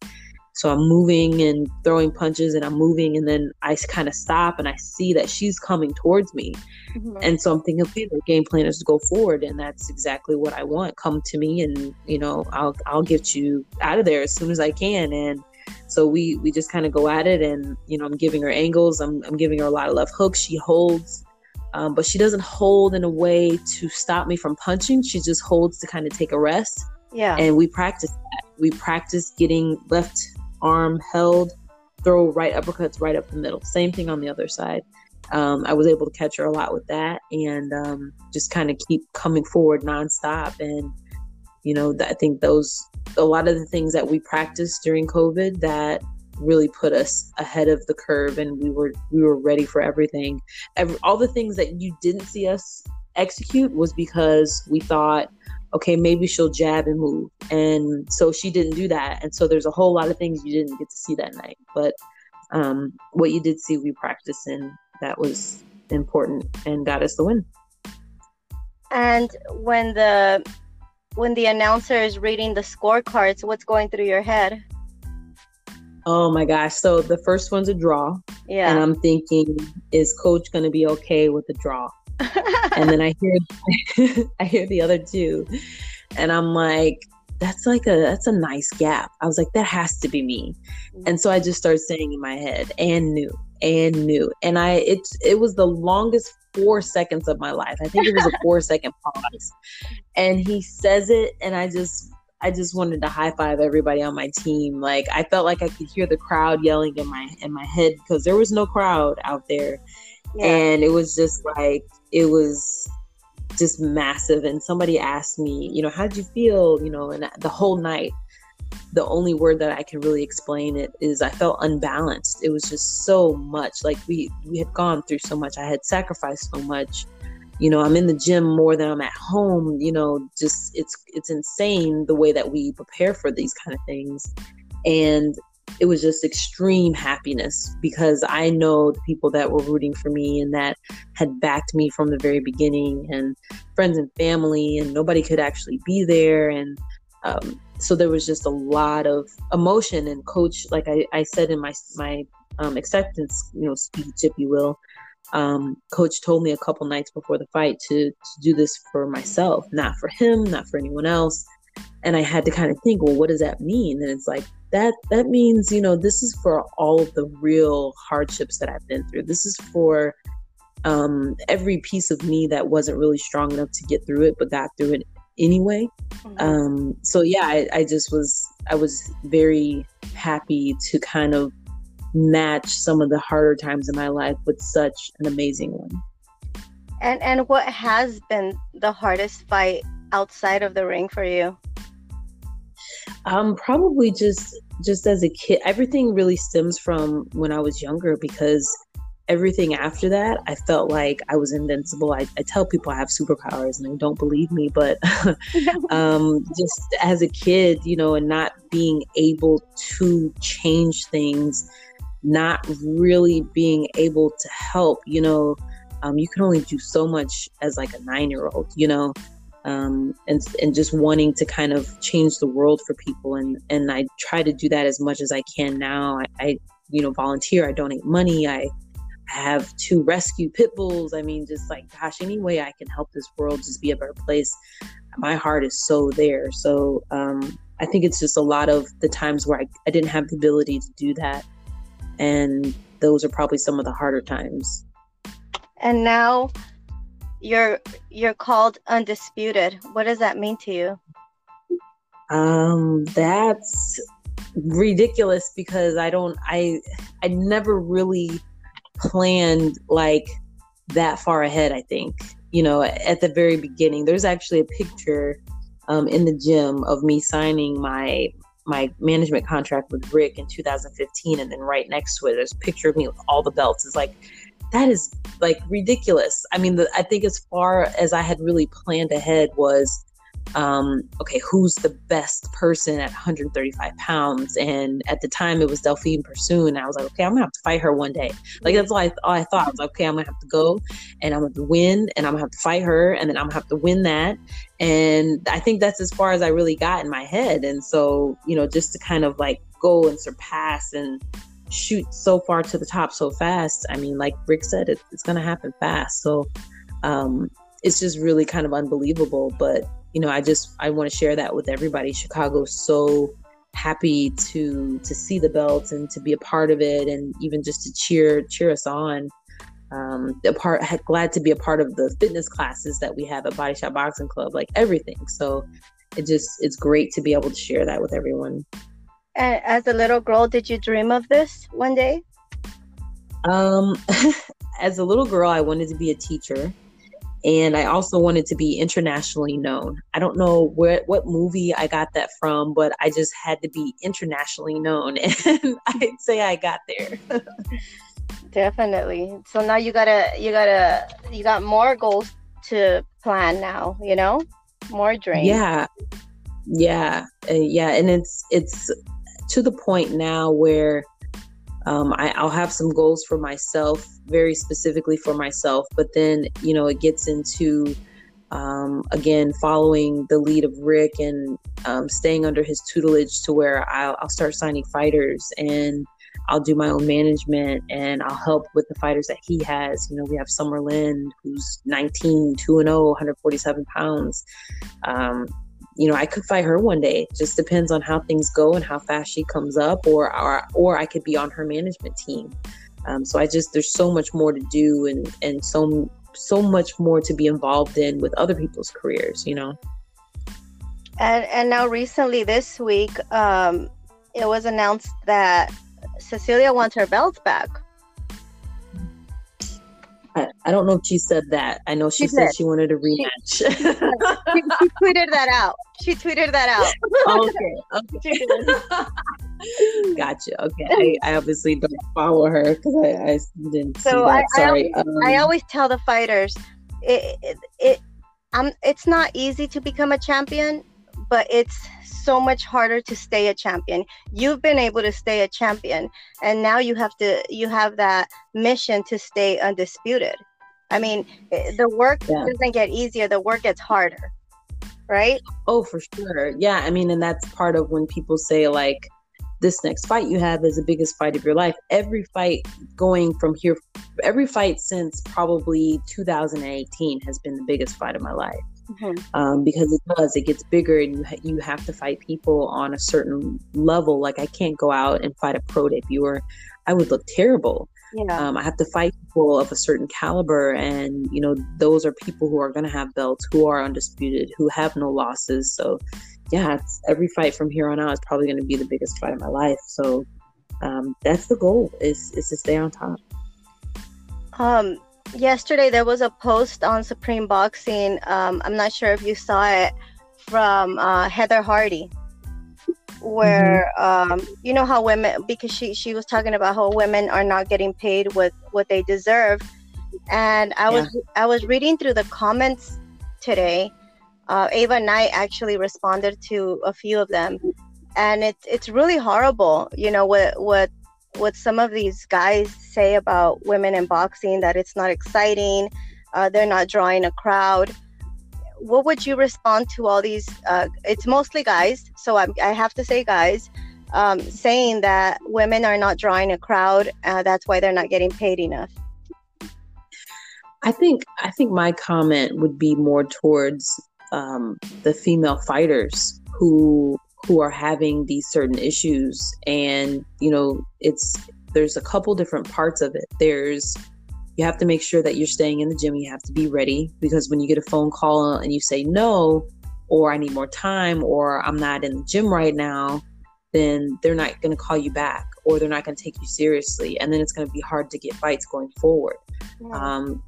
[SPEAKER 2] so I'm moving and throwing punches and I'm moving and then I kind of stop and I see that she's coming towards me. Mm-hmm. And so I'm thinking, okay, the game plan is to go forward and that's exactly what I want. Come to me and, you know, I'll I'll get you out of there as soon as I can. And so we we just kind of go at it and, you know, I'm giving her angles. I'm I'm giving her a lot of left hooks. She holds um, but she doesn't hold in a way to stop me from punching. She just holds to kind of take a rest.
[SPEAKER 1] Yeah.
[SPEAKER 2] And we practice that. We practice getting left arm held, throw right uppercuts right up the middle. Same thing on the other side. Um, I was able to catch her a lot with that and um, just kind of keep coming forward nonstop. And, you know, I think those, a lot of the things that we practiced during COVID that really put us ahead of the curve and we were, we were ready for everything. Every, all the things that you didn't see us execute was because we thought, okay, maybe she'll jab and move. And so she didn't do that. And so there's a whole lot of things you didn't get to see that night. But um, what you did see, we practiced, and that was important and got us the win.
[SPEAKER 1] And when the when the announcer is reading the scorecards, what's going through your head?
[SPEAKER 2] Oh my gosh. So the first one's a draw.
[SPEAKER 1] Yeah.
[SPEAKER 2] And I'm thinking, is coach gonna be okay with the draw? And then I hear I hear the other two. And I'm like, that's like a that's a nice gap. I was like, that has to be me. Mm-hmm. And so I just started saying in my head, and new, and new. And I it it was the longest four seconds of my life. I think it was a four second pause. And he says it, and I just I just wanted to high five everybody on my team. Like I felt like I could hear the crowd yelling in my in my head because there was no crowd out there. Yeah. And it was just like it was just massive. And somebody asked me, you know, how did you feel? You know, and the whole night, the only word that I can really explain it is I felt unbalanced. It was just so much. Like we we had gone through so much. I had sacrificed so much. You know, I'm in the gym more than I'm at home. You know, just it's it's insane the way that we prepare for these kind of things. And it was just extreme happiness because I know the people that were rooting for me and that had backed me from the very beginning, and friends and family, and nobody could actually be there. And um, so there was just a lot of emotion. And coach, like I, I said in my my um, acceptance, you know, speech, if you will, um, coach told me a couple nights before the fight to to do this for myself, not for him, not for anyone else. And I had to kind of think, well, what does that mean? And it's like that that means you know this is for all of the real hardships that i've been through this is for um, every piece of me that wasn't really strong enough to get through it but got through it anyway mm-hmm. um, so yeah I, I just was i was very happy to kind of match some of the harder times in my life with such an amazing one
[SPEAKER 1] and and what has been the hardest fight outside of the ring for you
[SPEAKER 2] um, probably just just as a kid. Everything really stems from when I was younger because everything after that, I felt like I was invincible. I, I tell people I have superpowers and they don't believe me, but um, just as a kid, you know, and not being able to change things, not really being able to help, you know, um, you can only do so much as like a nine year old, you know um, and and just wanting to kind of change the world for people and and I try to do that as much as I can now. I, I you know volunteer. I donate money. I I have two rescue pit bulls. I mean, just like gosh, any way I can help this world just be a better place. My heart is so there. So um, I think it's just a lot of the times where I, I didn't have the ability to do that, and those are probably some of the harder times.
[SPEAKER 1] And now you're you're called undisputed. What does that mean to you?
[SPEAKER 2] Um, that's ridiculous because I don't I I never really planned like that far ahead, I think. You know, at the very beginning. There's actually a picture um, in the gym of me signing my my management contract with Rick in 2015, and then right next to it, there's a picture of me with all the belts. It's like that is like ridiculous. I mean, the, I think as far as I had really planned ahead was, um, okay, who's the best person at 135 pounds? And at the time, it was Delphine Persoon. I was like, okay, I'm gonna have to fight her one day. Like that's all I, all I thought. I was like, okay, I'm gonna have to go, and I'm gonna win, and I'm gonna have to fight her, and then I'm gonna have to win that. And I think that's as far as I really got in my head. And so, you know, just to kind of like go and surpass and shoot so far to the top so fast. I mean, like Rick said, it, it's going to happen fast. So um, it's just really kind of unbelievable. But you know, I just I want to share that with everybody. Chicago's so happy to to see the belts and to be a part of it, and even just to cheer cheer us on. Um, a part glad to be a part of the fitness classes that we have at Body Shop Boxing Club, like everything. So it just it's great to be able to share that with everyone.
[SPEAKER 1] And as a little girl, did you dream of this one day?
[SPEAKER 2] Um, as a little girl, I wanted to be a teacher, and I also wanted to be internationally known. I don't know where what movie I got that from, but I just had to be internationally known, and I'd say I got there.
[SPEAKER 1] Definitely. So now you gotta you gotta you got more goals to plan now. You know, more dreams.
[SPEAKER 2] Yeah, yeah, uh, yeah, and it's it's to the point now where um, I, I'll have some goals for myself, very specifically for myself, but then, you know, it gets into um, again, following the lead of Rick and um, staying under his tutelage to where I'll, I'll, start signing fighters and I'll do my own management and I'll help with the fighters that he has. You know, we have Summer Lynn, who's 19, 2 and 0, 147 pounds. Um, you know, I could fight her one day. It just depends on how things go and how fast she comes up, or or, or I could be on her management team. Um, so I just there's so much more to do and and so so much more to be involved in with other people's careers, you know.
[SPEAKER 1] And and now recently this week, um, it was announced that Cecilia wants her belt back.
[SPEAKER 2] I, I don't know if she said that. I know she, she said did. she wanted a rematch. She, she,
[SPEAKER 1] she, tweeted that out. She tweeted that out.
[SPEAKER 2] okay. Okay. gotcha. Okay. I, I, obviously don't follow her because I, I, didn't so see that. I, Sorry.
[SPEAKER 1] I always, um, I always tell the fighters it, it, it um, it's not easy to become a champion, but it's so much harder to stay a champion. You've been able to stay a champion, and now you have to you have that mission to stay undisputed. I mean, eh, the work yeah. doesn't get easier; the work gets harder, right?
[SPEAKER 2] Oh, for sure. Yeah, I mean, and that's part of when people say like, this next fight you have is the biggest fight of your life. Every fight going from here, every fight since probably 2018 has been the biggest fight of my life. Mm-hmm. Um, because it does, it gets bigger, and you ha- you have to fight people on a certain level. Like I can't go out and fight a pro debuter; I would look terrible. Yeah. Um, I have to fight people of a certain caliber, and you know those are people who are going to have belts, who are undisputed, who have no losses. So yeah, every fight from here on out is probably going to be the biggest fight of my life. So um, that's the goal is is to stay on top.
[SPEAKER 1] Um, yesterday there was a post on Supreme Boxing. Um, I'm not sure if you saw it from uh, Heather Hardy, where mm-hmm. um, you know how women because she she was talking about how women are not getting paid what what they deserve, and I yeah. was I was reading through the comments today uh, Ava Knight actually responded to a few of them, and it's it's really horrible. You know what what what some of these guys say about women in boxing that it's not exciting, uh, they're not drawing a crowd. What would you respond to all these? Uh, it's mostly guys, so I'm, i have to say guys. Um, saying that women are not drawing a crowd, uh, that's why they're not getting paid enough.
[SPEAKER 2] I think I think my comment would be more towards um, the female fighters who who are having these certain issues. And you know it's there's a couple different parts of it. There's you have to make sure that you're staying in the gym you have to be ready because when you get a phone call and you say no or i need more time or i'm not in the gym right now then they're not going to call you back or they're not going to take you seriously. And then it's going to be hard to get fights going forward. Yeah. um,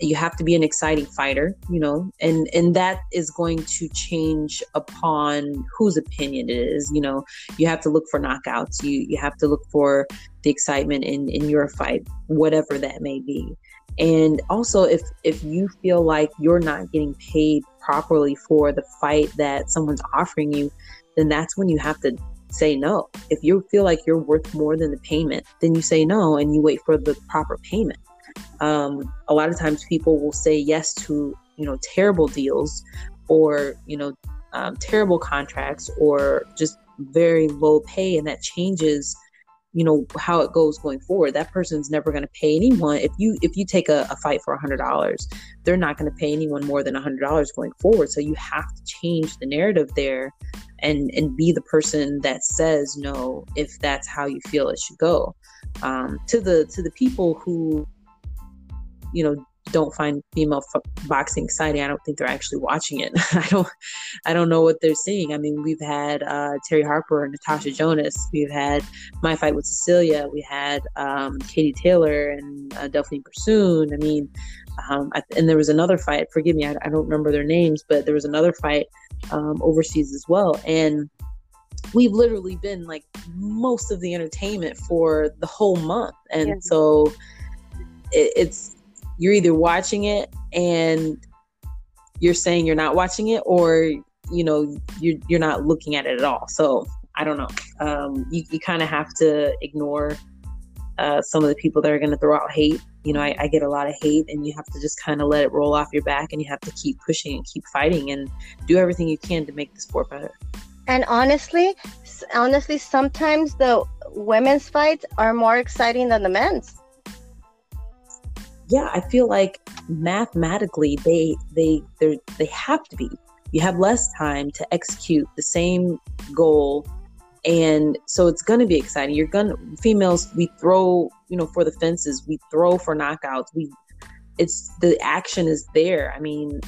[SPEAKER 2] you have to be an exciting fighter you know and and that is going to change upon whose opinion it is you know. You have to look for knockouts. You you have to look for the excitement in in your fight whatever that may be. And also if if you feel like you're not getting paid properly for the fight that someone's offering you then that's when you have to say no. If you feel like you're worth more than the payment then you say no and you wait for the proper payment um, a lot of times people will say yes to you know terrible deals or you know um, terrible contracts or just very low pay and that changes you know how it goes going forward. That person's never going to pay anyone. If you if you take a, a fight for a hundred dollars they're not going to pay anyone more than a hundred dollars going forward. So you have to change the narrative there and and be the person that says no if that's how you feel it should go. Um, to the to the people who you know don't find female f- boxing exciting. I don't think they're actually watching it. I don't, I don't know what they're seeing. I mean, we've had uh, Terri Harper and Natasha Jonas. We've had my fight with Cecilia. We had um, Katie Taylor and uh, Delphine Persoon. I mean, um, I, and there was another fight. Forgive me, I, I, don't remember their names, but there was another fight um, overseas as well. And we've literally been like most of the entertainment for the whole month, and yeah. so it, it's you're either watching it and you're saying you're not watching it or you know you're, you're not looking at it at all so i don't know um, you, you kind of have to ignore uh, some of the people that are going to throw out hate. You know, I, I get a lot of hate, and you have to just kind of let it roll off your back, and you have to keep pushing and keep fighting and do everything you can to make the sport better.
[SPEAKER 1] And honestly, honestly, sometimes the women's fights are more exciting than the men's.
[SPEAKER 2] Yeah, I feel like mathematically they they they they have to be. You have less time to execute the same goal and so it's going to be exciting you're going to females we throw you know for the fences we throw for knockouts we it's the action is there i mean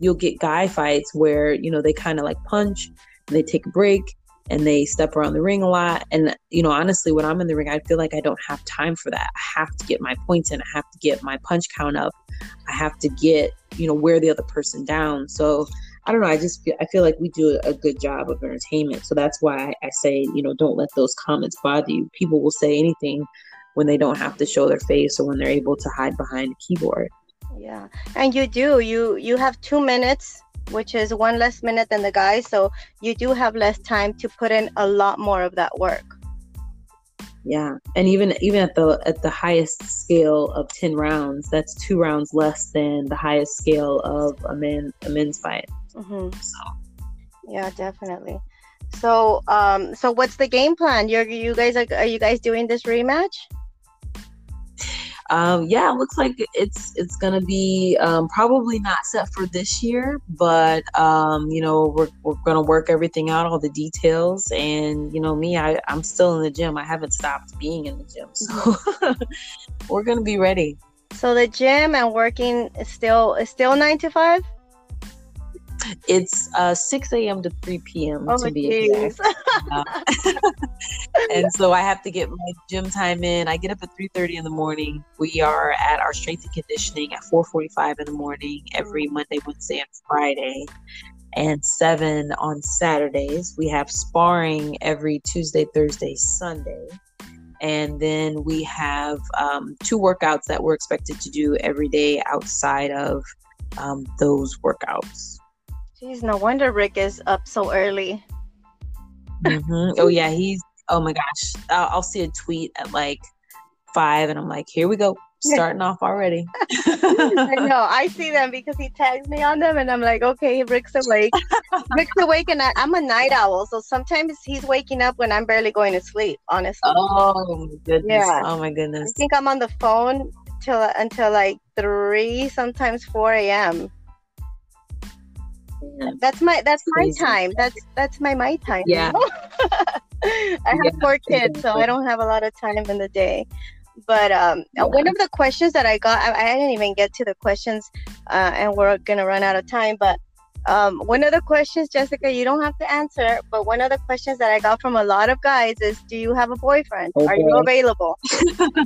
[SPEAKER 2] you'll get guy fights where you know they kind of like punch they take a break and they step around the ring a lot and you know honestly when i'm in the ring i feel like i don't have time for that i have to get my points in i have to get my punch count up i have to get you know wear the other person down so I don't know. I just feel, I feel like we do a good job of entertainment. So that's why I, say, you know, don't let those comments bother you. People will say anything when they don't have to show their face or when they're able to hide behind a keyboard.
[SPEAKER 1] Yeah, and you do. You you have two minutes, which is one less minute than the guys. So you do have less time to put in a lot more of that work.
[SPEAKER 2] Yeah, and even even at the at the highest scale of ten rounds, that's two rounds less than the highest scale of a men a men's fight. Mm-hmm. So,
[SPEAKER 1] yeah, definitely. So, um, so what's the game plan? You're you guys are, are you guys doing this rematch?
[SPEAKER 2] Um, yeah, looks like it's it's gonna be um, probably not set for this year, but um, you know we're we're gonna work everything out, all the details, and you know me, I I'm still in the gym. I haven't stopped being in the gym, so we're gonna be ready.
[SPEAKER 1] So the gym and working is still is still nine to five.
[SPEAKER 2] It's uh, 6 a.m. to 3 p.m. Oh, to be geez. exact. Uh, and so I have to get my gym time in. I get up at 3:30 in the morning. We are at our strength and conditioning at 4:45 in the morning every mm. Monday, Wednesday, and Friday, and seven on Saturdays. We have sparring every Tuesday, Thursday, Sunday. And then we have um, two workouts that we're expected to do every day outside of um, those workouts.
[SPEAKER 1] Jeez, no wonder Rick is up so early.
[SPEAKER 2] Mm-hmm. Oh yeah, he's. Oh my gosh, I'll, I'll, see a tweet at like five, and I'm like, here we go, starting off already.
[SPEAKER 1] I know. I see them because he tags me on them, and I'm like, okay, Rick's awake. Rick's awake, and I, am a night owl, so sometimes he's waking up when I'm barely going to sleep. Honestly.
[SPEAKER 2] Oh my goodness. Yeah. Oh my goodness.
[SPEAKER 1] I think I'm on the phone till until like three, sometimes four a.m that's my that's my time. That's that's my my time.
[SPEAKER 2] Yeah.
[SPEAKER 1] I have yeah, four kids, so I don't have a lot of time in the day. But um, yeah. one of the questions that I got, I, I didn't even get to the questions, uh, and we're gonna run out of time. But um, one of the questions, Jessica, you don't have to answer, but one of the questions that I got from a lot of guys is, "Do you have a boyfriend? Oh, Are you available?"
[SPEAKER 2] uh,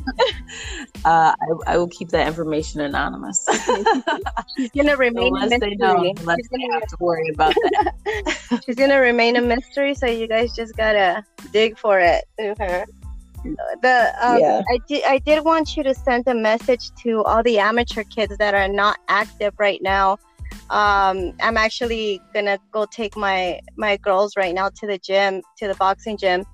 [SPEAKER 2] I, I, will keep that information anonymous.
[SPEAKER 1] She's gonna remain unless a mystery. They know,
[SPEAKER 2] unless She's they gonna... have to worry about that.
[SPEAKER 1] She's gonna remain a mystery, so you guys just gotta dig for it through her. The um, yeah. I did I did want you to send a message to all the amateur kids that are not active right now um, I'm actually gonna go take my my girls right now to the gym, to the boxing gym,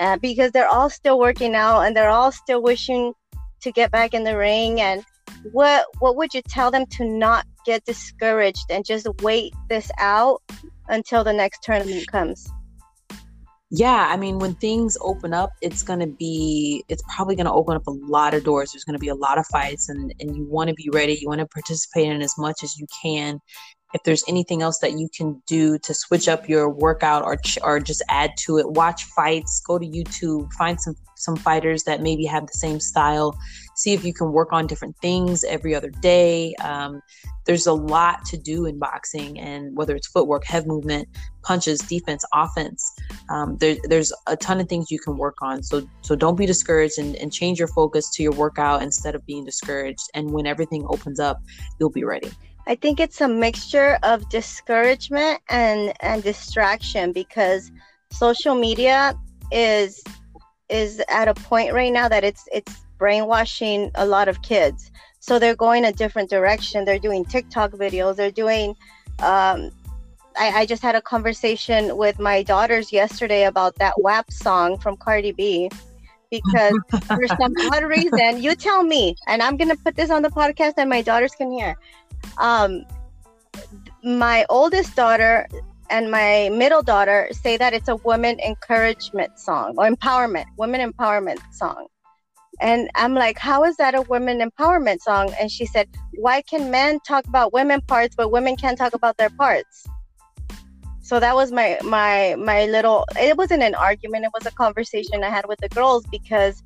[SPEAKER 1] uh, because they're all still working out and they're all still wishing to get back in the ring. And what what would you tell them to not get discouraged and just wait this out until the next tournament comes?
[SPEAKER 2] Yeah i mean when things open up it's going to be it's probably going to open up a lot of doors. There's going to be a lot of fights and and you want to be ready. You want to participate in as much as you can. If there's anything else that you can do to switch up your workout or or just add to it watch fights. Go to youtube. Find some some fighters that maybe have the same style see if you can work on different things every other day. Um, there's a lot to do in boxing and whether it's footwork head movement punches defense offense. Um, there, there's a ton of things you can work on. So so don't be discouraged and, and change your focus to your workout instead of being discouraged. And when everything opens up you'll be ready.
[SPEAKER 1] I think it's a mixture of discouragement and and distraction because social media is is at a point right now that it's it's brainwashing a lot of kids. So they're going a different direction. They're doing TikTok videos. They're doing. Um, I, I just had a conversation with my daughters yesterday about that WAP song from Cardi B. because for some odd reason, you tell me, and I'm gonna put this on the podcast and my daughters can hear. Um, my oldest daughter and my middle daughter say that it's a woman encouragement song or empowerment, women empowerment song. And I'm like, how is that a women empowerment song? And she said, why can men talk about women parts, but women can't talk about their parts? So that was my my my little. It wasn't an argument. It was a conversation I had with the girls because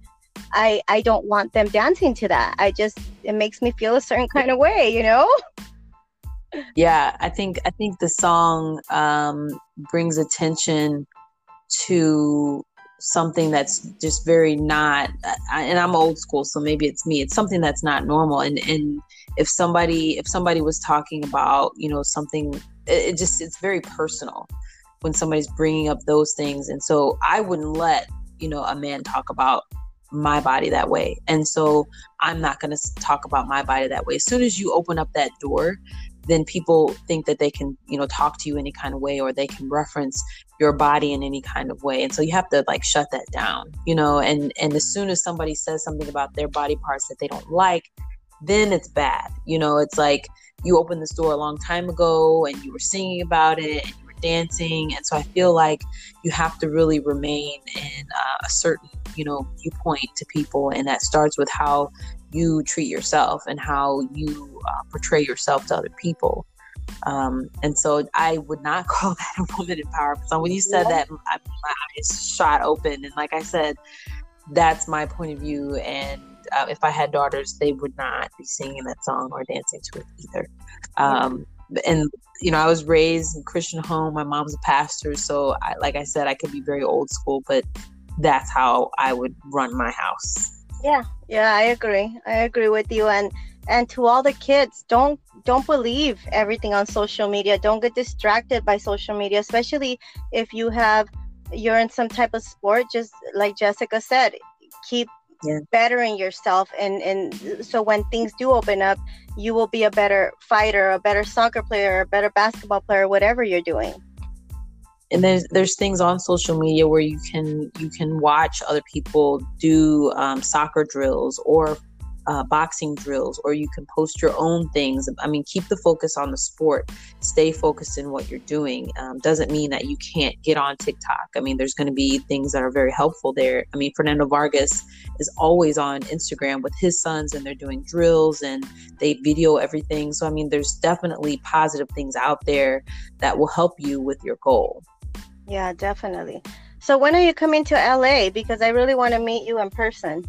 [SPEAKER 1] I I don't want them dancing to that. I just it makes me feel a certain kind of way, you know.
[SPEAKER 2] Yeah, I think I think the song um, brings attention to something that's just very not and i'm old school so maybe it's me it's something that's not normal and and if somebody if somebody was talking about you know something it, just it's very personal when somebody's bringing up those things and so i wouldn't let you know a man talk about my body that way and so i'm not going to talk about my body that way. As soon as you open up that door then people think that they can you know talk to you any kind of way or they can reference your body in any kind of way. And so you have to like shut that down you know and and as soon as somebody says something about their body parts that they don't like then it's bad you know? It's like you opened this door a long time ago and you were singing about it and you were dancing. And so i feel like you have to really remain in uh, a certain you know viewpoint to people. And that starts with how you treat yourself and how you uh, portray yourself to other people. Um, and so I would not call that a woman empowerment song. When you said yeah. that, I, my eyes shot open. And like I said, that's my point of view. And uh, if I had daughters, they would not be singing that song or dancing to it either. Um, and you know, I was raised in Christian home. My mom's a pastor, so I, like I said, I could be very old school, but that's how I would run my house.
[SPEAKER 1] Yeah, yeah, I agree. I agree with you. And and to all the kids, don't don't believe everything on social media. Don't get distracted by social media, especially if you have you're in some type of sport. Just like Jessica said, keep yeah. bettering yourself, and and so when things do open up, you will be a better fighter, a better soccer player, a better basketball player, whatever you're doing
[SPEAKER 2] and there's there's things on social media where you can you can watch other people do um, soccer drills or uh, boxing drills or you can post your own things. I mean keep the focus on the sport. Stay focused in what you're doing. Um, doesn't mean that you can't get on tiktok. I mean there's going to be things that are very helpful there. I mean fernando vargas is always on instagram with his sons and they're doing drills and they video everything. So i mean there's definitely positive things out there that will help you with your goal.
[SPEAKER 1] Yeah, definitely. So when are you coming to LA? Because I really want to meet you in person.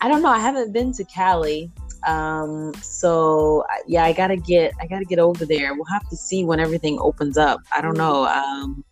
[SPEAKER 2] I don't know. I haven't been to Cali. Um, so yeah, I gotta get I gotta get over there. We'll have to see when everything opens up. I don't know. Um,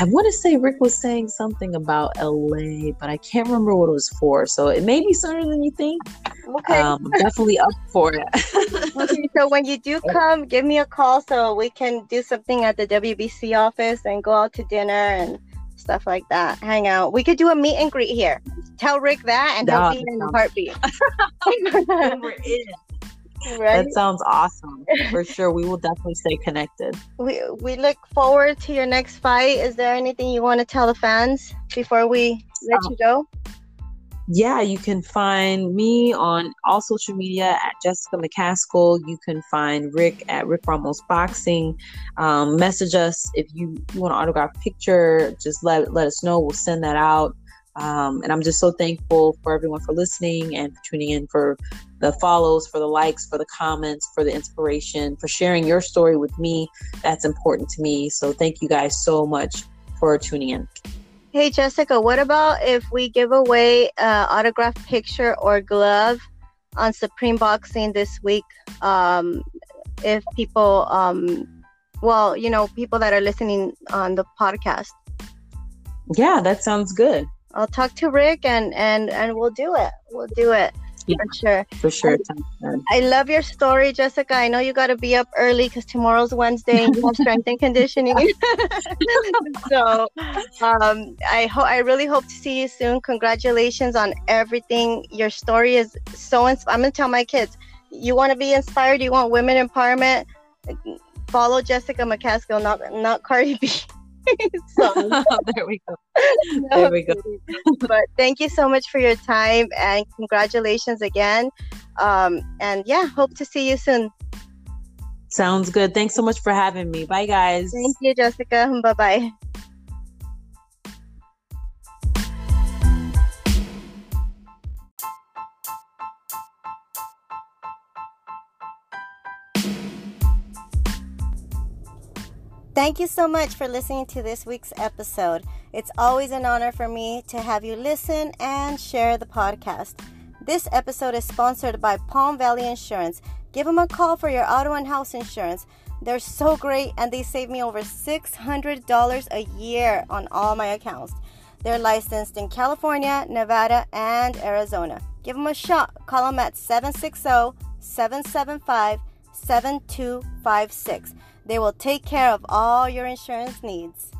[SPEAKER 2] I want to say Rick was saying something about LA, but I can't remember what it was for. So it may be sooner than you think. Okay. Um, definitely up for it.
[SPEAKER 1] okay, so when you do come, give me a call so we can do something at the WBC office and go out to dinner and stuff like that. Hang out. We could do a meet and greet here. Tell Rick that, and he'll be in the heartbeat. We're
[SPEAKER 2] in. Right? That sounds awesome. For sure. We will definitely stay connected.
[SPEAKER 1] We we look forward to your next fight. Is there anything you want to tell the fans before we let um, you go?
[SPEAKER 2] Yeah, you can find me on all social media at Jessica McCaskill. You can find Rick at Rick Ramos Boxing. Um, message us if you, you want to autograph a picture. Just let let us know. We'll send that out. Um, and I'm just so thankful for everyone for listening and for tuning in, for the follows, for the likes, for the comments, for the inspiration, for sharing your story with me. That's important to me. So thank you guys so much for tuning in.
[SPEAKER 1] Hey, Jessica, what about if we give away an autographed picture or glove on Supreme Boxing this week? Um, if people, um, well, you know, people that are listening on the podcast.
[SPEAKER 2] Yeah, that sounds good.
[SPEAKER 1] I'll talk to Rick and and and we'll do it. We'll do it. Yeah, for sure.
[SPEAKER 2] For sure.
[SPEAKER 1] I, I love your story, Jessica. I know you got to be up early because tomorrow's Wednesday and you have strength and conditioning. so, um, I hope I really hope to see you soon. Congratulations on everything. Your story is so. Ins- I'm gonna tell my kids. You want to be inspired. You want women empowerment. Follow Jessica McCaskill, not not Cardi B.
[SPEAKER 2] so there we go. No, there we go.
[SPEAKER 1] but thank you so much for your time and congratulations again. Um, and yeah, hope to see you soon.
[SPEAKER 2] Sounds good. Thanks so much for having me. Bye, guys.
[SPEAKER 1] Thank you, Jessica. Bye bye. Thank you so much for listening to this week's episode. It's always an honor for me to have you listen and share the podcast. This episode is sponsored by Palm Valley Insurance. Give them a call for your auto and house insurance. They're so great and they save me over $600 a year on all my accounts. They're licensed in California, Nevada, and Arizona. Give them a shot. Call them at 760 775 7256. They will take care of all your insurance needs.